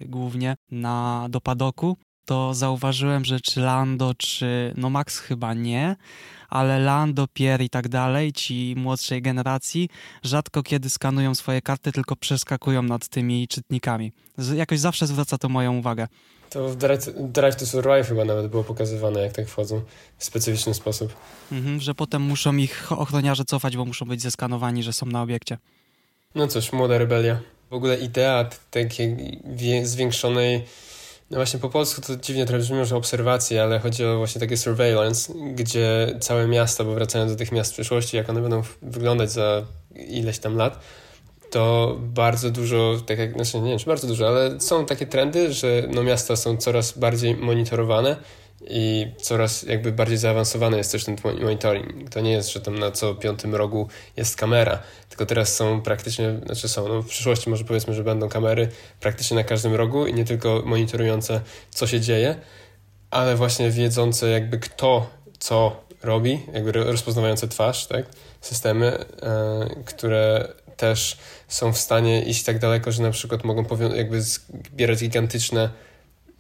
głównie, na, do padoku, to zauważyłem, że czy Lando, czy no Max chyba nie, ale Lando, Pierre i tak dalej, ci młodszej generacji, rzadko kiedy skanują swoje karty, tylko przeskakują nad tymi czytnikami. Jakoś zawsze zwraca to moją uwagę. To w Drive, Drive to Survive chyba nawet było pokazywane, jak tak wchodzą w specyficzny sposób. Mhm, że potem muszą ich ochroniarze cofać, bo muszą być zeskanowani, że są na obiekcie. No cóż, młoda rebelia. W ogóle idea takiej zwiększonej no właśnie po polsku to dziwnie trochę brzmi, że obserwacje, ale chodzi o właśnie takie surveillance, gdzie całe miasta, bo wracając do tych miast w przyszłości, jak one będą wyglądać za ileś tam lat, to bardzo dużo, tak jak, znaczy nie wiem, czy bardzo dużo, ale są takie trendy, że no miasta są coraz bardziej monitorowane i coraz jakby bardziej zaawansowany jest też ten monitoring. To nie jest, że tam na co piątym rogu jest kamera, tylko teraz są praktycznie, znaczy są, no w przyszłości może powiedzmy, że będą kamery praktycznie na każdym rogu i nie tylko monitorujące, co się dzieje, ale właśnie wiedzące jakby kto co robi, jakby rozpoznawające twarz, tak? Systemy, e, które też są w stanie iść tak daleko, że na przykład mogą jakby zbierać gigantyczne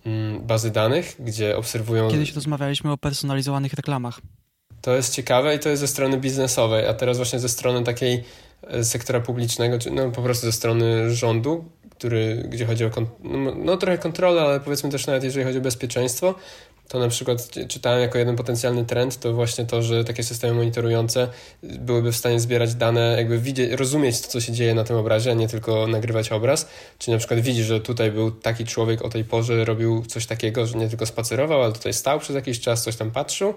Mm, bazy danych, gdzie obserwują. Kiedyś rozmawialiśmy o personalizowanych reklamach. To jest ciekawe i to jest ze strony biznesowej, a teraz właśnie ze strony takiej e, sektora publicznego, czy no po prostu ze strony rządu, który, gdzie chodzi o no, no trochę kontrolę, ale powiedzmy też nawet jeżeli chodzi o bezpieczeństwo, to na przykład czytałem jako jeden potencjalny trend, to właśnie to, że takie systemy monitorujące byłyby w stanie zbierać dane, jakby widzieć, rozumieć to, co się dzieje na tym obrazie, a nie tylko nagrywać obraz. Czyli na przykład widzi, że tutaj był taki człowiek o tej porze, robił coś takiego, że nie tylko spacerował, ale tutaj stał przez jakiś czas, coś tam patrzył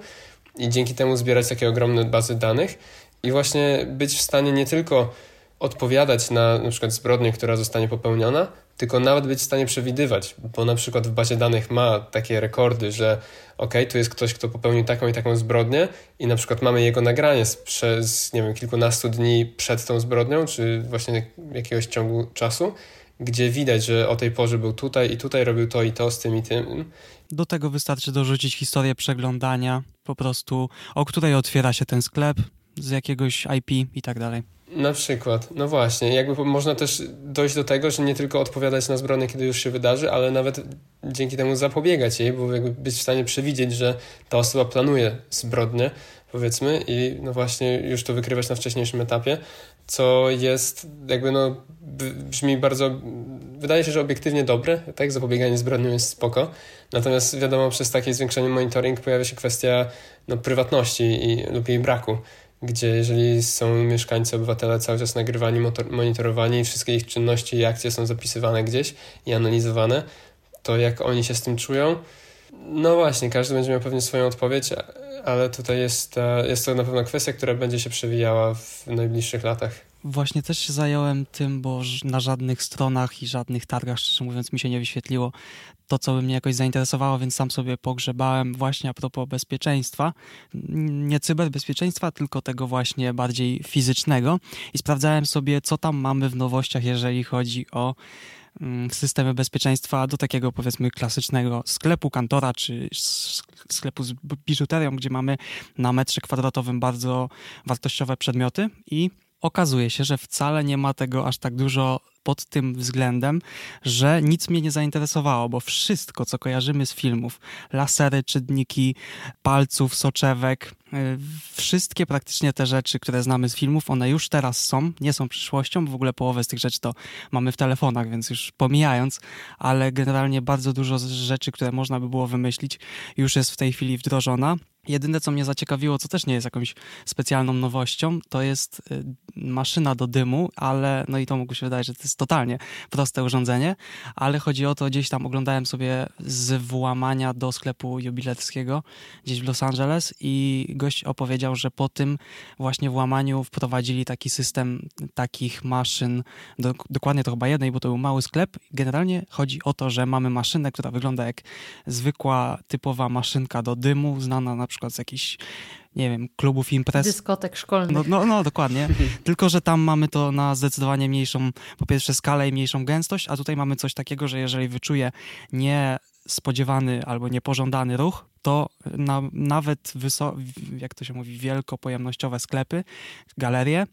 i dzięki temu zbierać takie ogromne bazy danych i właśnie być w stanie nie tylko odpowiadać na na przykład zbrodnię, która zostanie popełniona, tylko nawet być w stanie przewidywać, bo na przykład w bazie danych ma takie rekordy, że ok, tu jest ktoś, kto popełnił taką i taką zbrodnię i na przykład mamy jego nagranie przez, nie wiem, kilkunastu dni przed tą zbrodnią, czy właśnie jakiegoś ciągu czasu, gdzie widać, że o tej porze był tutaj i tutaj robił to i to z tym i tym. Do tego wystarczy dorzucić historię przeglądania, po prostu o której otwiera się ten sklep, z jakiegoś IP i tak dalej. Na przykład, no właśnie, jakby można też dojść do tego, że nie tylko odpowiadać na zbrodnię, kiedy już się wydarzy, ale nawet dzięki temu zapobiegać jej, bo jakby być w stanie przewidzieć, że ta osoba planuje zbrodnię, powiedzmy, i no właśnie już to wykrywać na wcześniejszym etapie, co jest jakby no brzmi bardzo, wydaje się, że obiektywnie dobre, tak, zapobieganie zbrodniom jest spoko, natomiast wiadomo, przez takie zwiększenie monitoring pojawia się kwestia no, prywatności i, lub jej braku, gdzie jeżeli są mieszkańcy, obywatele cały czas nagrywani, monitorowani, wszystkie ich czynności i akcje są zapisywane gdzieś i analizowane, to jak oni się z tym czują, no właśnie, każdy będzie miał pewnie swoją odpowiedź, ale tutaj jest, jest to na pewno kwestia, która będzie się przewijała w najbliższych latach. Właśnie też się zająłem tym, bo na żadnych stronach i żadnych targach, szczerze mówiąc, mi się nie wyświetliło to, co by mnie jakoś zainteresowało, więc sam sobie pogrzebałem właśnie a propos bezpieczeństwa. Nie cyberbezpieczeństwa, tylko tego właśnie bardziej fizycznego i sprawdzałem sobie, co tam mamy w nowościach, jeżeli chodzi o mm, systemy bezpieczeństwa do takiego powiedzmy klasycznego sklepu kantora czy sklepu z biżuterią, gdzie mamy na metrze kwadratowym bardzo wartościowe przedmioty i okazuje się, że wcale nie ma tego aż tak dużo pod tym względem, że nic mnie nie zainteresowało, bo wszystko, co kojarzymy z filmów, lasery, czynniki palców, soczewek, y, wszystkie praktycznie te rzeczy, które znamy z filmów, one już teraz są, nie są przyszłością, w ogóle połowę z tych rzeczy to mamy w telefonach, więc już pomijając, ale generalnie bardzo dużo rzeczy, które można by było wymyślić, już jest w tej chwili wdrożona. Jedyne, co mnie zaciekawiło, co też nie jest jakąś specjalną nowością, to jest y, maszyna do dymu, ale no i to mógł się wydaje, że to jest totalnie proste urządzenie, ale chodzi o to, gdzieś tam oglądałem sobie z włamania do sklepu jubilerskiego gdzieś w Los Angeles i gość opowiedział, że po tym właśnie włamaniu wprowadzili taki system takich maszyn, do, dokładnie to chyba jednej, bo to był mały sklep. Generalnie chodzi o to, że mamy maszynę, która wygląda jak zwykła, typowa maszynka do dymu, znana na przykład z jakichś nie wiem, klubów imprez. Dyskotek szkolnych. No, no, no dokładnie. Tylko, że tam mamy to na zdecydowanie mniejszą, po pierwsze skalę i mniejszą gęstość, a tutaj mamy coś takiego, że jeżeli wyczuję nie spodziewany albo niepożądany ruch, to na, nawet jak to się mówi, wielkopojemnościowe sklepy, galerie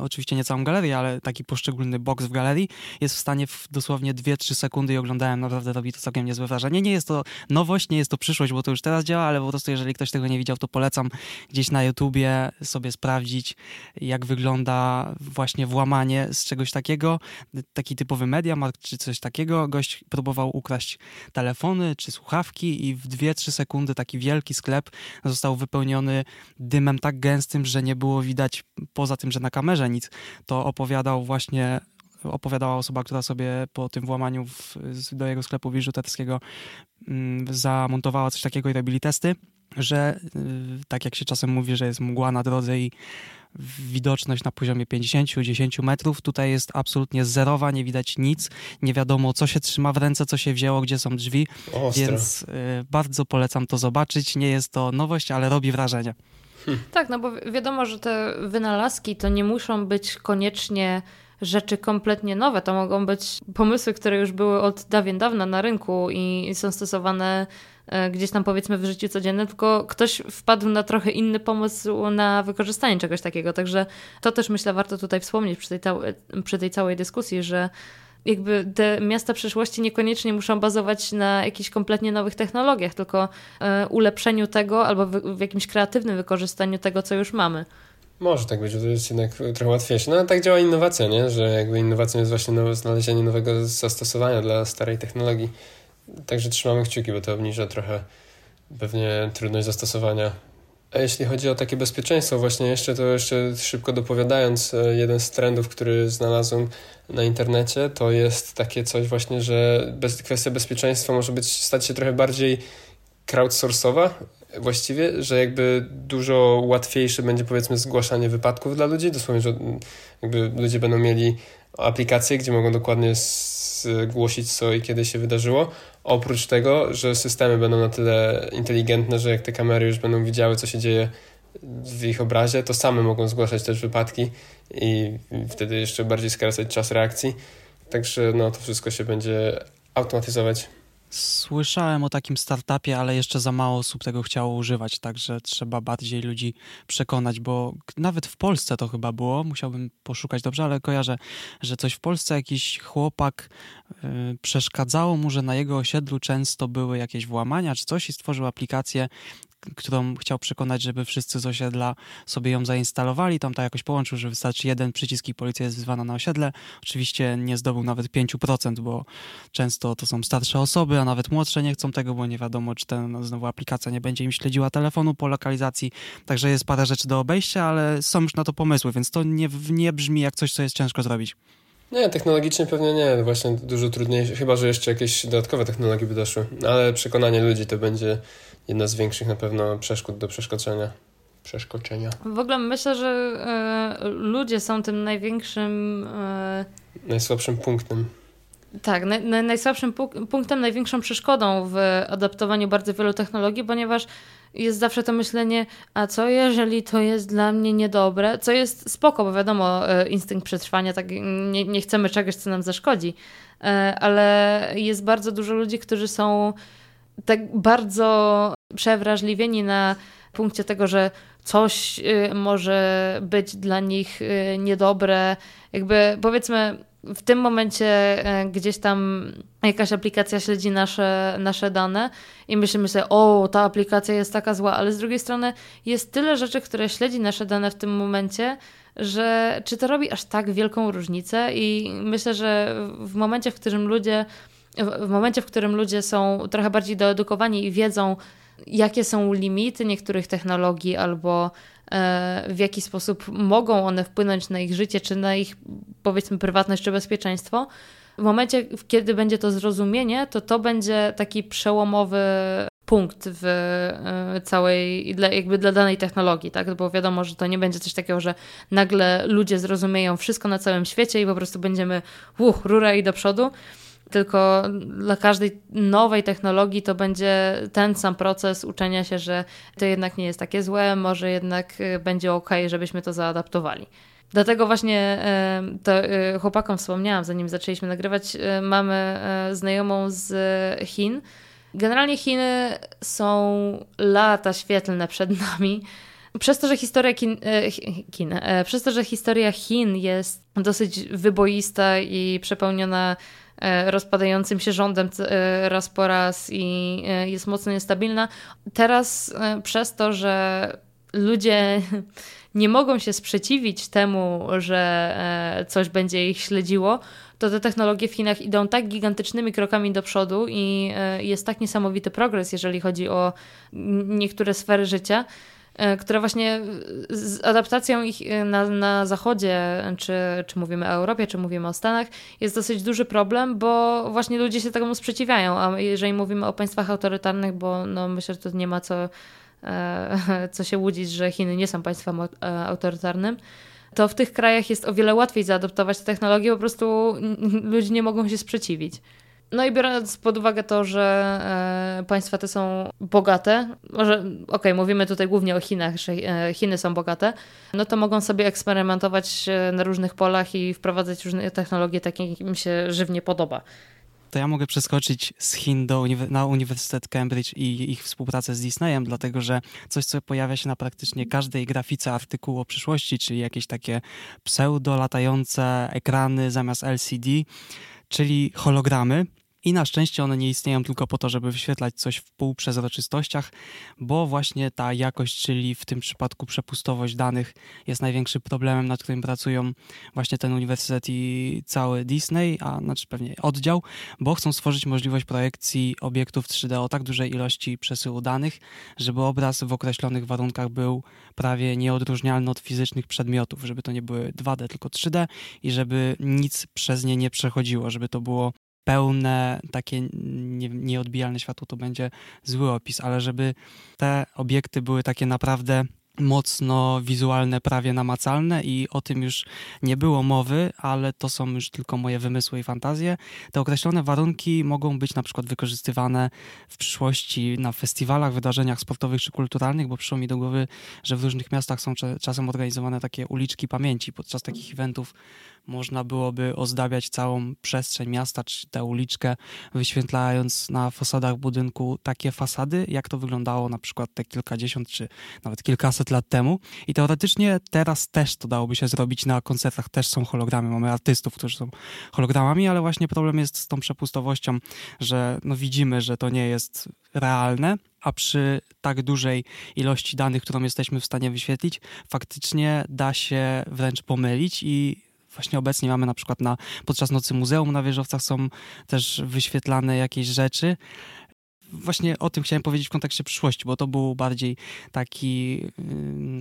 oczywiście nie całą galerię, ale taki poszczególny boks w galerii, jest w stanie w dosłownie 2-3 sekundy i oglądałem, naprawdę robi to całkiem niezłe wrażenie. Nie jest to nowość, nie jest to przyszłość, bo to już teraz działa, ale po prostu jeżeli ktoś tego nie widział, to polecam gdzieś na YouTubie sobie sprawdzić, jak wygląda właśnie włamanie z czegoś takiego. Taki typowy Mediamarkt czy coś takiego. Gość próbował ukraść telefony czy słuchawki i w 2-3 sekundy taki wielki sklep został wypełniony dymem tak gęstym, że nie było widać poza tym, że na kamerze kamerze nic, to opowiadał właśnie opowiadała osoba, która sobie po tym włamaniu w, do jego sklepu biżuterskiego mm, zamontowała coś takiego i robili testy, że y, tak jak się czasem mówi, że jest mgła na drodze i widoczność na poziomie 50-10 metrów. Tutaj jest absolutnie zerowa, nie widać nic, nie wiadomo co się trzyma w ręce, co się wzięło, gdzie są drzwi, Ostro. więc y, bardzo polecam to zobaczyć. Nie jest to nowość, ale robi wrażenie. Tak, no bo wiadomo, że te wynalazki to nie muszą być koniecznie rzeczy kompletnie nowe. To mogą być pomysły, które już były od dawien dawna na rynku i są stosowane e, gdzieś tam powiedzmy w życiu codziennym, tylko ktoś wpadł na trochę inny pomysł na wykorzystanie czegoś takiego. Także to też myślę warto tutaj wspomnieć przy tej, przy tej całej dyskusji, że jakby te miasta przyszłości niekoniecznie muszą bazować na jakichś kompletnie nowych technologiach, tylko e, ulepszeniu tego albo w, jakimś kreatywnym wykorzystaniu tego, co już mamy. Może tak być, to jest jednak trochę łatwiejsze. No ale tak działa innowacja, nie? Że jakby innowacją jest właśnie nowe, znalezienie nowego zastosowania dla starej technologii. Także trzymamy kciuki, bo to obniża trochę pewnie trudność zastosowania a jeśli chodzi o takie bezpieczeństwo, właśnie jeszcze to jeszcze szybko dopowiadając, e, jeden z trendów, który znalazłem na internecie, to jest takie coś właśnie, że bez, kwestia bezpieczeństwa może być stać się trochę bardziej crowdsourcowa właściwie, że jakby dużo łatwiejsze będzie powiedzmy zgłaszanie wypadków dla ludzi, dosłownie, że jakby ludzie będą mieli aplikacje, gdzie mogą dokładnie zgłosić co i kiedy się wydarzyło. Oprócz tego, że systemy będą na tyle inteligentne, że jak te kamery już będą widziały, co się dzieje w ich obrazie, to same mogą zgłaszać też wypadki i wtedy jeszcze bardziej skracać czas reakcji. Także no, to wszystko się będzie automatyzować. Słyszałem o takim startupie, ale jeszcze za mało osób tego chciało używać, także trzeba bardziej ludzi przekonać, bo nawet w Polsce to chyba było, musiałbym poszukać dobrze, ale kojarzę, że coś w Polsce jakiś chłopak y, przeszkadzało mu, że na jego osiedlu często były jakieś włamania czy coś i stworzył aplikację, którą chciał przekonać, żeby wszyscy z osiedla sobie ją zainstalowali. Tam to jakoś połączył, że wystarczy jeden przycisk i policja jest wzwana na osiedle. Oczywiście nie zdobył nawet 5%, bo często to są starsze osoby, a nawet młodsze nie chcą tego, bo nie wiadomo, czy ten, no, znowu aplikacja nie będzie im śledziła telefonu po lokalizacji. Także jest parę rzeczy do obejścia, ale są już na to pomysły, więc to nie, nie brzmi jak coś, co jest ciężko zrobić. Nie, technologicznie pewnie nie. Właśnie dużo trudniejsze, chyba że jeszcze jakieś dodatkowe technologie by doszły. Ale przekonanie ludzi to będzie jedna z większych na pewno przeszkód do przeskoczenia. Przeskoczenia. W ogóle myślę, że y, ludzie są tym największym. Y, najsłabszym punktem. Tak, najsłabszym punktem, największą przeszkodą w adaptowaniu bardzo wielu technologii, ponieważ jest zawsze to myślenie, a co jeżeli to jest dla mnie niedobre, co jest spoko, bo wiadomo, e, instynkt przetrwania, tak nie, nie chcemy czegoś, co nam zaszkodzi, ale jest bardzo dużo ludzi, którzy są tak bardzo przewrażliwieni na punkcie tego, że coś y, może być dla nich y, niedobre. Jakby powiedzmy, w tym momencie y, gdzieś tam jakaś aplikacja śledzi nasze, nasze dane i myślimy sobie, o, ta aplikacja jest taka zła, ale z drugiej strony jest tyle rzeczy, które śledzi nasze dane w tym momencie, że czy to robi aż tak wielką różnicę i myślę, że w momencie, w którym ludzie w momencie, w którym ludzie są trochę bardziej doedukowani i wiedzą, jakie są limity niektórych technologii albo e, w jaki sposób mogą one wpłynąć na ich życie, czy na ich powiedzmy prywatność czy bezpieczeństwo, w momencie, kiedy będzie to zrozumienie, to to będzie taki przełomowy punkt w e, całej, jakby dla danej technologii, tak? Bo wiadomo, że to nie będzie coś takiego, że nagle ludzie zrozumieją wszystko na całym świecie i po prostu będziemy, uch, rura i do przodu tylko dla każdej nowej technologii to będzie ten sam proces uczenia się, że to jednak nie jest takie złe, może jednak y, będzie ok, żebyśmy to zaadaptowali. Dlatego właśnie y, to y, chłopakom wspomniałam, zanim zaczęliśmy nagrywać, mamy znajomą z Chin, Generalnie Chiny są lata świetlne przed nami. Przez to, że historia Chin, e, Chin, e, przez to, że historia Chin jest dosyć wyboista i przepełniona e, rozpadającym się rządem raz po raz i jest mocno niestabilna. Teraz przez to, że ludzie nie mogą się sprzeciwić temu, że coś będzie ich śledziło, to te technologie w Chinach idą tak gigantycznymi krokami do przodu i jest tak niesamowity progres, jeżeli chodzi o niektóre sfery życia, E, które właśnie z adaptacją ich e, na, na zachodzie, czy, czy mówimy o Europie, czy mówimy o Stanach, jest dosyć duży problem, bo właśnie ludzie się temu sprzeciwiają, a jeżeli mówimy o państwach autorytarnych, bo no myślę, że tu nie ma co, e, co się łudzić, że Chiny nie są państwem autorytarnym, to w tych krajach jest o wiele łatwiej zaadoptować te technologie, po prostu ludzie nie mogą się sprzeciwić. No i biorąc pod uwagę to, że e, państwa te są bogate, może okej, okay, mówimy tutaj głównie o Chinach, że e, Chiny są bogate, no to mogą sobie eksperymentować e, na różnych polach i wprowadzać różne technologie takie, jak im się żywnie podoba. To ja mogę przeskoczyć z Chin do na Uniwersytet Cambridge i ich współpracę z Disneyem, dlatego że coś, co pojawia się na praktycznie każdej grafice artykułu o przyszłości, czyli jakieś takie pseudo latające ekrany zamiast LCD, czyli hologramy i na szczęście one nie istnieją tylko po to, żeby wyświetlać coś w półprzezroczystościach, bo właśnie ta jakość, czyli w tym przypadku przepustowość danych jest największym problemem, nad którym pracują właśnie ten uniwersytet i cały Disney, a znaczy pewnie oddział, bo chcą stworzyć możliwość projekcji obiektów 3D o tak dużej ilości przesyłu danych, żeby obraz w określonych warunkach był prawie nieodróżnialny od fizycznych przedmiotów, żeby to nie były 2D, tylko 3D i żeby nic przez nie nie przechodziło, żeby to było pełne, takie nie, nieodbijalne światło, to będzie zły opis, ale żeby te obiekty były takie naprawdę mocno wizualne, prawie namacalne i o tym już nie było mowy, ale to są już tylko moje wymysły i fantazje. Te określone warunki mogą być na przykład wykorzystywane w przyszłości na festiwalach, wydarzeniach sportowych czy kulturalnych, bo przyszło mi do głowy, że w różnych miastach są czasem organizowane takie uliczki pamięci. Podczas takich eventów można byłoby ozdabiać całą przestrzeń miasta, czy tę uliczkę, wyświetlając na fasadach budynku takie fasady, jak to wyglądało na przykład te kilkadziesiąt, czy nawet kilkaset lat temu. I teoretycznie teraz też to dałoby się zrobić, na koncertach też są hologramy, mamy artystów, którzy są hologramami, ale właśnie problem jest z tą przepustowością, że no widzimy, że to nie jest realne, a przy tak dużej ilości danych, którą jesteśmy w stanie wyświetlić, faktycznie da się wręcz pomylić i właśnie obecnie mamy na przykład na, podczas Nocy Muzeum na wieżowcach są też wyświetlane jakieś rzeczy. Właśnie o tym chciałem powiedzieć w kontekście przyszłości, bo to był bardziej taki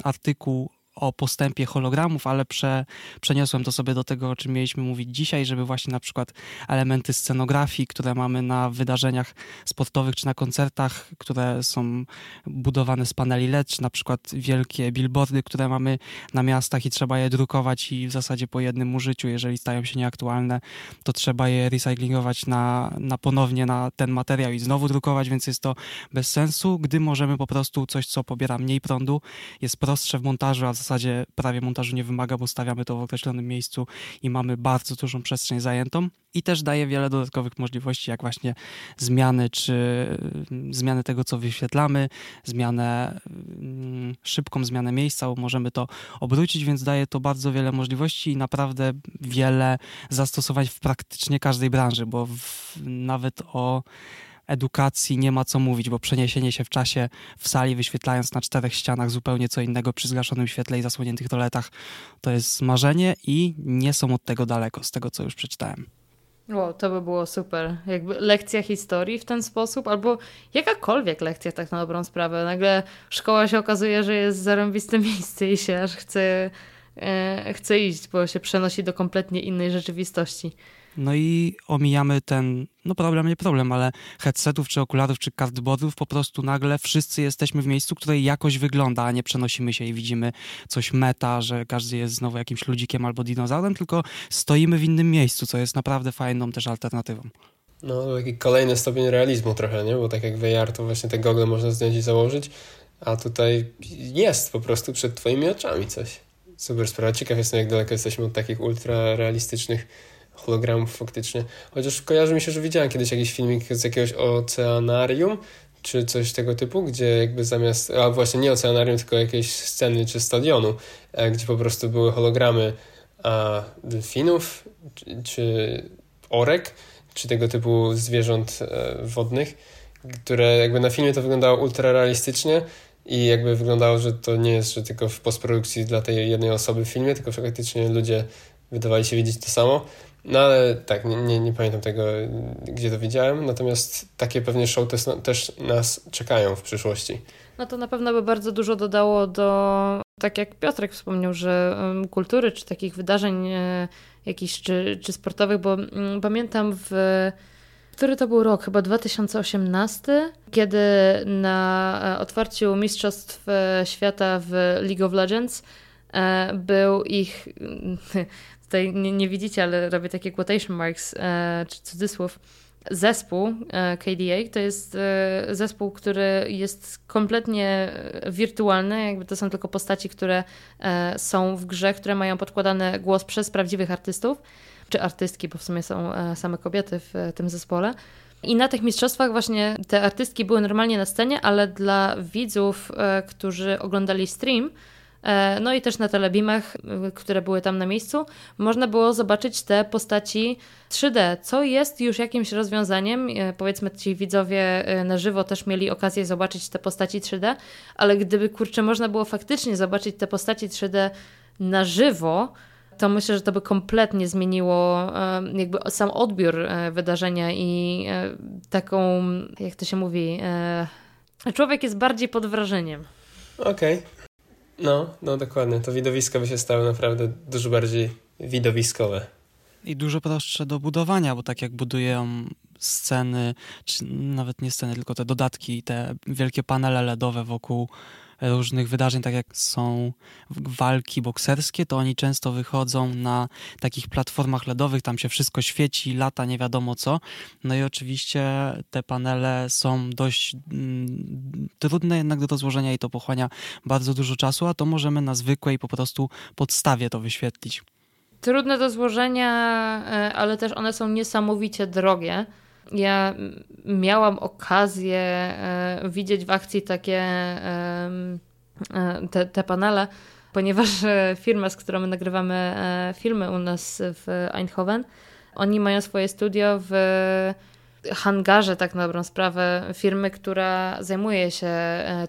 artykuł o postępie hologramów, ale prze, przeniosłem to sobie do tego, o czym mieliśmy mówić dzisiaj, żeby właśnie na przykład elementy scenografii, które mamy na wydarzeniach sportowych czy na koncertach, które są budowane z paneli LED, czy na przykład wielkie billboardy, które mamy na miastach i trzeba je drukować i w zasadzie po jednym użyciu, jeżeli stają się nieaktualne, to trzeba je recyklingować na, na ponownie na ten materiał i znowu drukować, więc jest to bez sensu, gdy możemy po prostu coś, co pobiera mniej prądu, jest prostsze w montażu, a w zasadzie prawie montażu nie wymaga, bo stawiamy to w określonym miejscu i mamy bardzo dużą przestrzeń zajętą. I też daje wiele dodatkowych możliwości, jak właśnie zmiany, czy mm, zmiany tego, co wyświetlamy, zmianę, mm, szybką zmianę miejsca, bo możemy to obrócić, więc daje to bardzo wiele możliwości i naprawdę wiele zastosowań w praktycznie każdej branży, bo w, nawet o edukacji nie ma co mówić, bo przeniesienie się w czasie w sali, wyświetlając na czterech ścianach zupełnie co innego przy zgaszonym świetle i zasłoniętych toaletach, to jest marzenie i nie są od tego daleko, z tego co już przeczytałem. Wow, to by było super. Jakby lekcja historii w ten sposób, albo jakakolwiek lekcja tak na dobrą sprawę. Nagle szkoła się okazuje, że jest zarąbiste miejsce i się aż chce, e, chce iść, bo się przenosi do kompletnie innej rzeczywistości. No i omijamy ten, no problem nie problem, ale headsetów, czy okularów, czy cardboardów, po prostu nagle wszyscy jesteśmy w miejscu, które jakoś wygląda, a nie przenosimy się i widzimy coś meta, że każdy jest znowu jakimś ludzikiem albo dinozaurem, tylko stoimy w innym miejscu, co jest naprawdę fajną też alternatywą. No, taki kolejny stopień realizmu trochę, nie? Bo tak jak VR, to właśnie te gogle można zdjąć i założyć, a tutaj jest po prostu przed twoimi oczami coś. Super sprawa. Ciekaw jestem, jak daleko jesteśmy od takich ultra realistycznych hologramów faktycznie. Chociaż kojarzy mi się, że widziałem kiedyś jakiś filmik z jakiegoś oceanarium, czy coś tego typu, gdzie jakby zamiast, a właśnie nie oceanarium, tylko jakiejś sceny czy stadionu, e, gdzie po prostu były hologramy a, delfinów, czy, czy orek, czy tego typu zwierząt e, wodnych, które jakby na filmie to wyglądało ultra realistycznie i jakby wyglądało, że to nie jest, że tylko w postprodukcji dla tej jednej osoby w filmie, tylko faktycznie ludzie wydawali się widzieć to samo. No ale tak, nie, nie, nie, pamiętam tego, gdzie to widziałem, natomiast takie pewnie show też, też nas czekają w przyszłości. No to na pewno by bardzo dużo dodało do, tak jak Piotrek wspomniał, że kultury czy takich wydarzeń e, jakichś czy, czy sportowych, bo um, pamiętam w który to był rok, chyba 2018, kiedy na e, otwarciu Mistrzostw e, Świata w League of Legends był ich tutaj nie, nie, widzicie, ale robię takie quotation marks, e, czy cudzysłów, zespół e, KDA to jest e, zespół, który jest kompletnie wirtualny, jakby to są tylko postaci, które e, są w grze, które mają podkładany głos przez prawdziwych artystów, czy artystki, bo w sumie są same kobiety w tym zespole. I na tych mistrzostwach właśnie te artystki były normalnie na scenie, ale dla widzów, którzy oglądali stream, no i też na telebimach, y, które były tam na miejscu, można było zobaczyć te postaci 3D, co jest już jakimś rozwiązaniem. E, powiedzmy, ci widzowie e, na żywo też mieli okazję zobaczyć te postaci 3D, ale gdyby kurczę, można było faktycznie zobaczyć te postaci 3D na żywo, to myślę, że to by kompletnie zmieniło jakby sam odbiór wydarzenia i taką, jak to się mówi, człowiek jest bardziej pod wrażeniem. Okej. Okay. No, no dokładnie. To widowisko by się stało naprawdę dużo bardziej widowiskowe. I dużo prostsze do budowania, bo tak jak budują sceny, czy nawet nie sceny, tylko te dodatki, te wielkie panele LEDowe wokół różnych wydarzeń, tak jak są walki bokserskie, to oni często wychodzą na takich platformach LEDowych, tam się wszystko świeci, lata, nie wiadomo co. No i oczywiście te panele są dość mm, trudne jednak do rozłożenia i to pochłania bardzo dużo czasu, a to możemy na zwykłej po prostu podstawie to wyświetlić. Trudne do złożenia, e, ale też one są niesamowicie drogie. Ja miałam okazję e, widzieć w akcji takie e, te, te panele, ponieważ firma, z którą my nagrywamy e, filmy u nas w Eindhoven, oni mają swoje studio w hangarze, tak na dobrą sprawę, firmy, która zajmuje się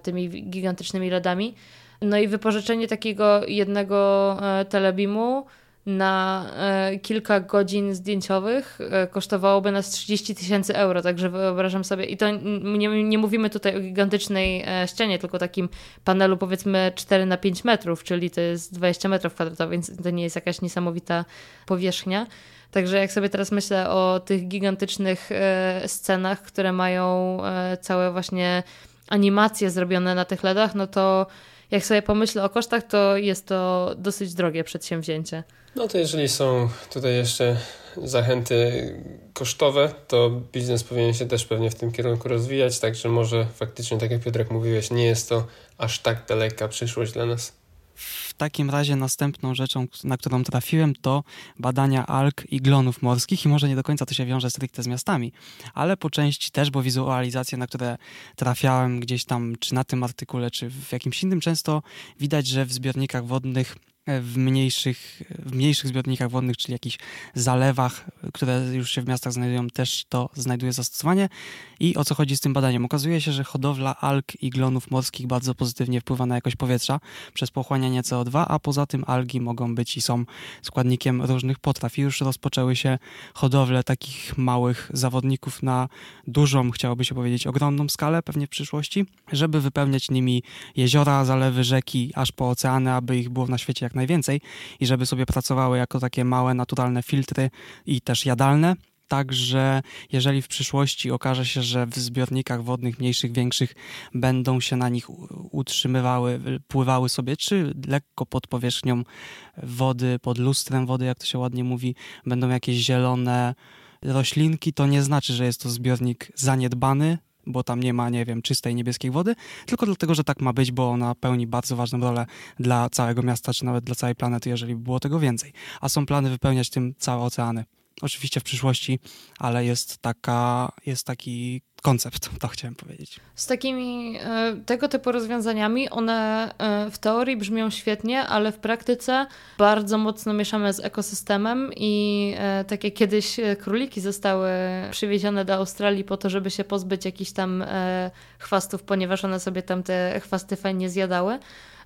tymi gigantycznymi LEDami. No i wypożyczenie takiego jednego telebimu na e, kilka godzin zdjęciowych e, kosztowałoby nas 30 tysięcy euro, także wyobrażam sobie, i to nie, nie mówimy tutaj o gigantycznej e, ścianie, tylko takim panelu powiedzmy 4 na 5 metrów, czyli to jest 20 metrów kwadratowych, więc to nie jest jakaś niesamowita powierzchnia. Także jak sobie teraz myślę o tych gigantycznych scenach, które mają całe właśnie animacje zrobione na tych LEDach, no to jak sobie pomyślę o kosztach, to jest to dosyć drogie przedsięwzięcie. No to jeżeli są tutaj jeszcze zachęty kosztowe, to biznes powinien się też pewnie w tym kierunku rozwijać, także może faktycznie, tak jak Piotrek mówiłeś, nie jest to aż tak daleka przyszłość dla nas. W takim razie następną rzeczą, na którą trafiłem, to badania alg i glonów morskich i może nie do końca to się wiąże stricte z miastami, ale po części też, bo wizualizacje, na które trafiałem gdzieś tam, czy na tym artykule, czy w jakimś innym, często widać, że w zbiornikach wodnych w mniejszych, w mniejszych zbiornikach wodnych, czyli jakichś zalewach, które już się w miastach znajdują, też to znajduje zastosowanie. I o co chodzi z tym badaniem? Okazuje się, że hodowla alg i glonów morskich bardzo pozytywnie wpływa na jakość powietrza przez pochłanianie CO2, a poza tym algi mogą być i są składnikiem różnych potraw. I już rozpoczęły się hodowle takich małych zawodników na dużą, chciałoby się powiedzieć, ogromną skalę, pewnie w przyszłości, żeby wypełniać nimi jeziora, zalewy, rzeki, aż po oceany, aby ich było na świecie jak najwięcej i żeby sobie pracowały jako takie małe, naturalne filtry i też jadalne. Także jeżeli w przyszłości okaże się, że w zbiornikach wodnych, mniejszych, większych, będą się na nich utrzymywały, pływały sobie, czy lekko pod powierzchnią wody, pod lustrem wody, jak to się ładnie mówi, będą jakieś zielone roślinki, to nie znaczy, że jest to zbiornik zaniedbany, bo tam nie ma, nie wiem, czystej niebieskiej wody, tylko dlatego, że tak ma być, bo ona pełni bardzo ważną rolę dla całego miasta, czy nawet dla całej planety, jeżeli by było tego więcej. A są plany wypełniać tym całe oceany. Oczywiście w przyszłości, ale jest taka, jest taki koncept, to chciałem powiedzieć. Z takimi e, tego typu rozwiązaniami, one e, w teorii brzmią świetnie, ale w praktyce bardzo mocno mieszamy z ekosystemem i e, tak jak kiedyś króliki zostały przywiezione do Australii po to, żeby się pozbyć jakichś tam chwastów, ponieważ one sobie tam te chwasty fajnie zjadały,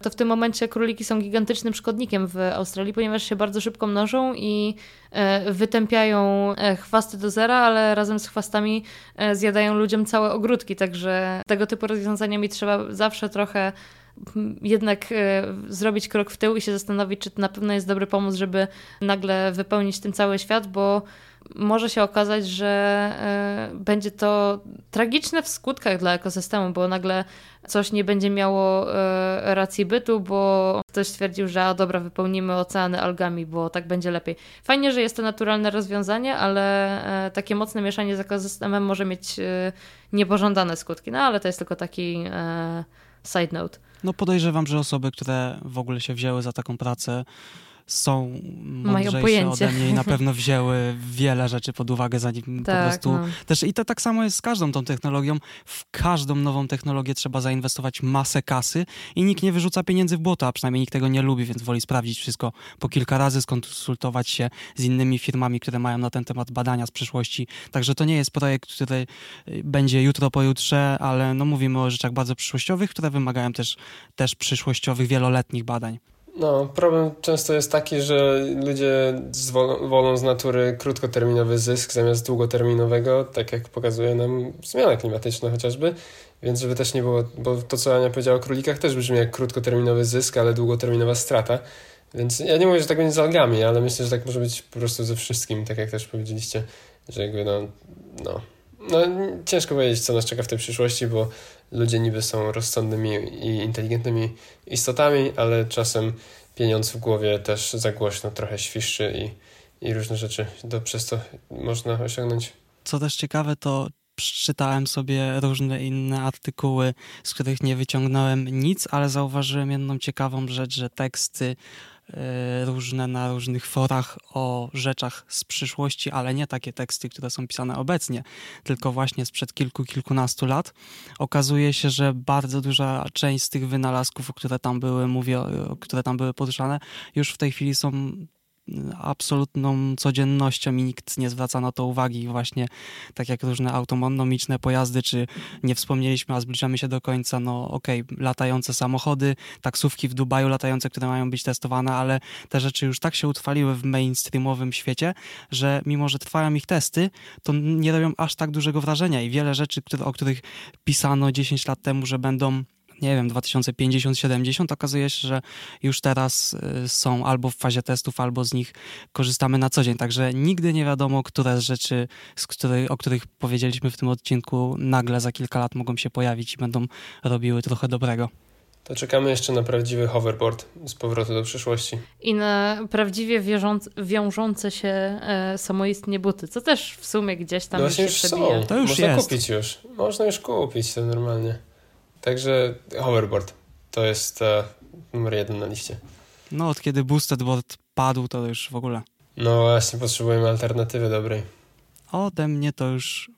to w tym momencie króliki są gigantycznym szkodnikiem w Australii, ponieważ się bardzo szybko mnożą i e, wytępiają e, chwasty do zera, ale razem z chwastami e, zjadają ludziom całe ogródki, także tego typu rozwiązaniami trzeba zawsze trochę jednak zrobić krok w tył i się zastanowić, czy to na pewno jest dobry pomysł, żeby nagle wypełnić tym cały świat, bo może się okazać, że e, będzie to tragiczne w skutkach dla ekosystemu, bo nagle coś nie będzie miało e, racji bytu, bo ktoś stwierdził, że a dobra, wypełnimy oceany algami, bo tak będzie lepiej. Fajnie, że jest to naturalne rozwiązanie, ale e, takie mocne mieszanie z ekosystemem może mieć niepożądane skutki. No ale to jest tylko taki side note. No podejrzewam, że osoby, które w ogóle się wzięły za taką pracę, są mądrzejsze ode mnie i na pewno wzięły wiele rzeczy pod uwagę, zanim tak, po prostu... No. Też I to tak samo jest z każdą tą technologią. W każdą nową technologię trzeba zainwestować masę kasy i nikt nie wyrzuca pieniędzy w błoto, a przynajmniej nikt tego nie lubi, więc woli sprawdzić wszystko po kilka razy, skonsultować się z innymi firmami, które mają na ten temat badania z przyszłości. Także to nie jest projekt, który y, będzie jutro, pojutrze, ale no mówimy o rzeczach bardzo przyszłościowych, które wymagają też, też przyszłościowych, wieloletnich badań. No, problem często jest taki, że ludzie wolą z natury krótkoterminowy zysk zamiast długoterminowego, tak jak pokazuje nam zmiana klimatyczna chociażby. Więc żeby też nie było, bo to co Ania powiedziała o królikach też brzmi jak krótkoterminowy zysk, ale długoterminowa strata. Więc ja nie mówię, że tak będzie z algami, ale myślę, że tak może być po prostu ze wszystkim, tak jak też powiedzieliście, że jakby no, no, no ciężko powiedzieć, co nas czeka w tej przyszłości, bo ludzie niby są rozsądnymi i inteligentnymi istotami, ale czasem pieniądz w głowie też za głośno trochę świszczy i, i różne rzeczy do, przez to można osiągnąć. Co też ciekawe, to przeczytałem sobie różne inne artykuły, z których nie wyciągnąłem nic, ale zauważyłem jedną ciekawą rzecz, że teksty różne na różnych forach o rzeczach z przyszłości, ale nie takie teksty, które są pisane obecnie, tylko właśnie sprzed kilku, kilkunastu lat. Okazuje się, że bardzo duża część z tych wynalazków, które tam były, mówię, które tam były poruszane, już w tej chwili są absolutną codziennością i nikt nie zwraca na to uwagi. Właśnie tak jak różne autonomiczne pojazdy, czy nie wspomnieliśmy, a zbliżamy się do końca, no okej, okay, latające samochody, taksówki w Dubaju latające, które mają być testowane, ale te rzeczy już tak się utrwaliły w mainstreamowym świecie, że mimo, że trwają ich testy, to nie robią aż tak dużego wrażenia i wiele rzeczy, które, o których pisano 10 lat temu, że będą nie wiem, 2050-70, okazuje się, że już teraz y, są albo w fazie testów, albo z nich korzystamy na co dzień. Także nigdy nie wiadomo, które z rzeczy, z której, o których powiedzieliśmy w tym odcinku, nagle za kilka lat mogą się pojawić i będą robiły trochę dobrego. To czekamy jeszcze na prawdziwy hoverboard z powrotu do przyszłości. I na prawdziwie wiążące, wiążące się e, samoistnie buty, co też w sumie gdzieś tam no już się przebija. Są. To już Można jest. kupić już. Można już kupić to normalnie. Także hoverboard to jest e, numer jeden na liście. No, od kiedy boosted board padł, to już w ogóle. No właśnie, potrzebujemy alternatywy dobrej. Ode mnie to już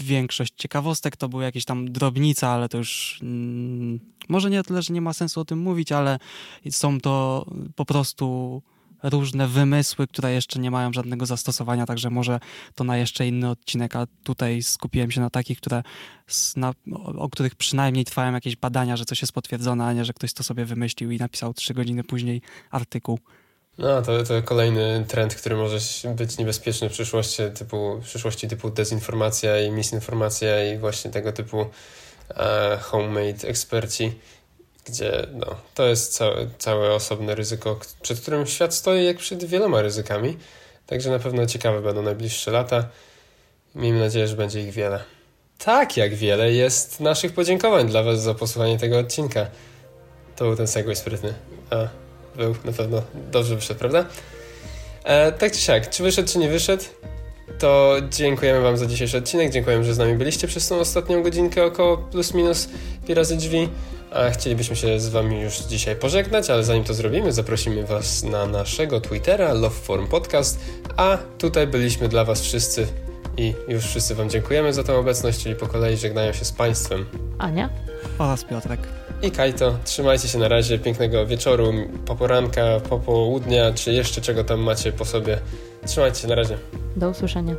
większość ciekawostek to były jakieś tam drobnice, ale to już mm, może nie tyle, że nie ma sensu o tym mówić, ale są to po prostu różne wymysły, które jeszcze nie mają żadnego zastosowania, także może to na jeszcze inny odcinek, a tutaj skupiłem się na takich, które na, o, których przynajmniej trwają jakieś badania, że coś jest potwierdzone, a nie, że ktoś to sobie wymyślił i napisał trzy godziny później artykuł. No, to, to kolejny trend, który może być niebezpieczny w przyszłości typu, w przyszłości typu dezinformacja i misinformacja i właśnie tego typu e, homemade eksperci gdzie no, to jest całe, całe osobne ryzyko, przed którym świat stoi jak przed wieloma ryzykami. Także na pewno ciekawe będą najbliższe lata. Miejmy nadzieję, że będzie ich wiele. Tak jak wiele jest naszych podziękowań dla Was za posłuchanie tego odcinka. To był ten segway sprytny. A, był na pewno dobrze wyszedł, prawda? E, tak czy siak, czy wyszedł, czy nie wyszedł, to dziękujemy Wam za dzisiejszy odcinek. Dziękujemy, że z nami byliście przez tą ostatnią godzinkę około plus minus pi razy drzwi. A chcielibyśmy się z Wami już dzisiaj pożegnać, ale zanim to zrobimy, zaprosimy Was na naszego Twittera Loveform Podcast, a tutaj byliśmy dla Was wszyscy i już wszyscy Wam dziękujemy za tę obecność, czyli po kolei żegnają się z Państwem. Ania? Oraz Piotrek. I Kajto, trzymajcie się na razie, pięknego wieczoru, poporanka, popołudnia, czy jeszcze czego tam macie po sobie. Trzymajcie się na razie. Do usłyszenia.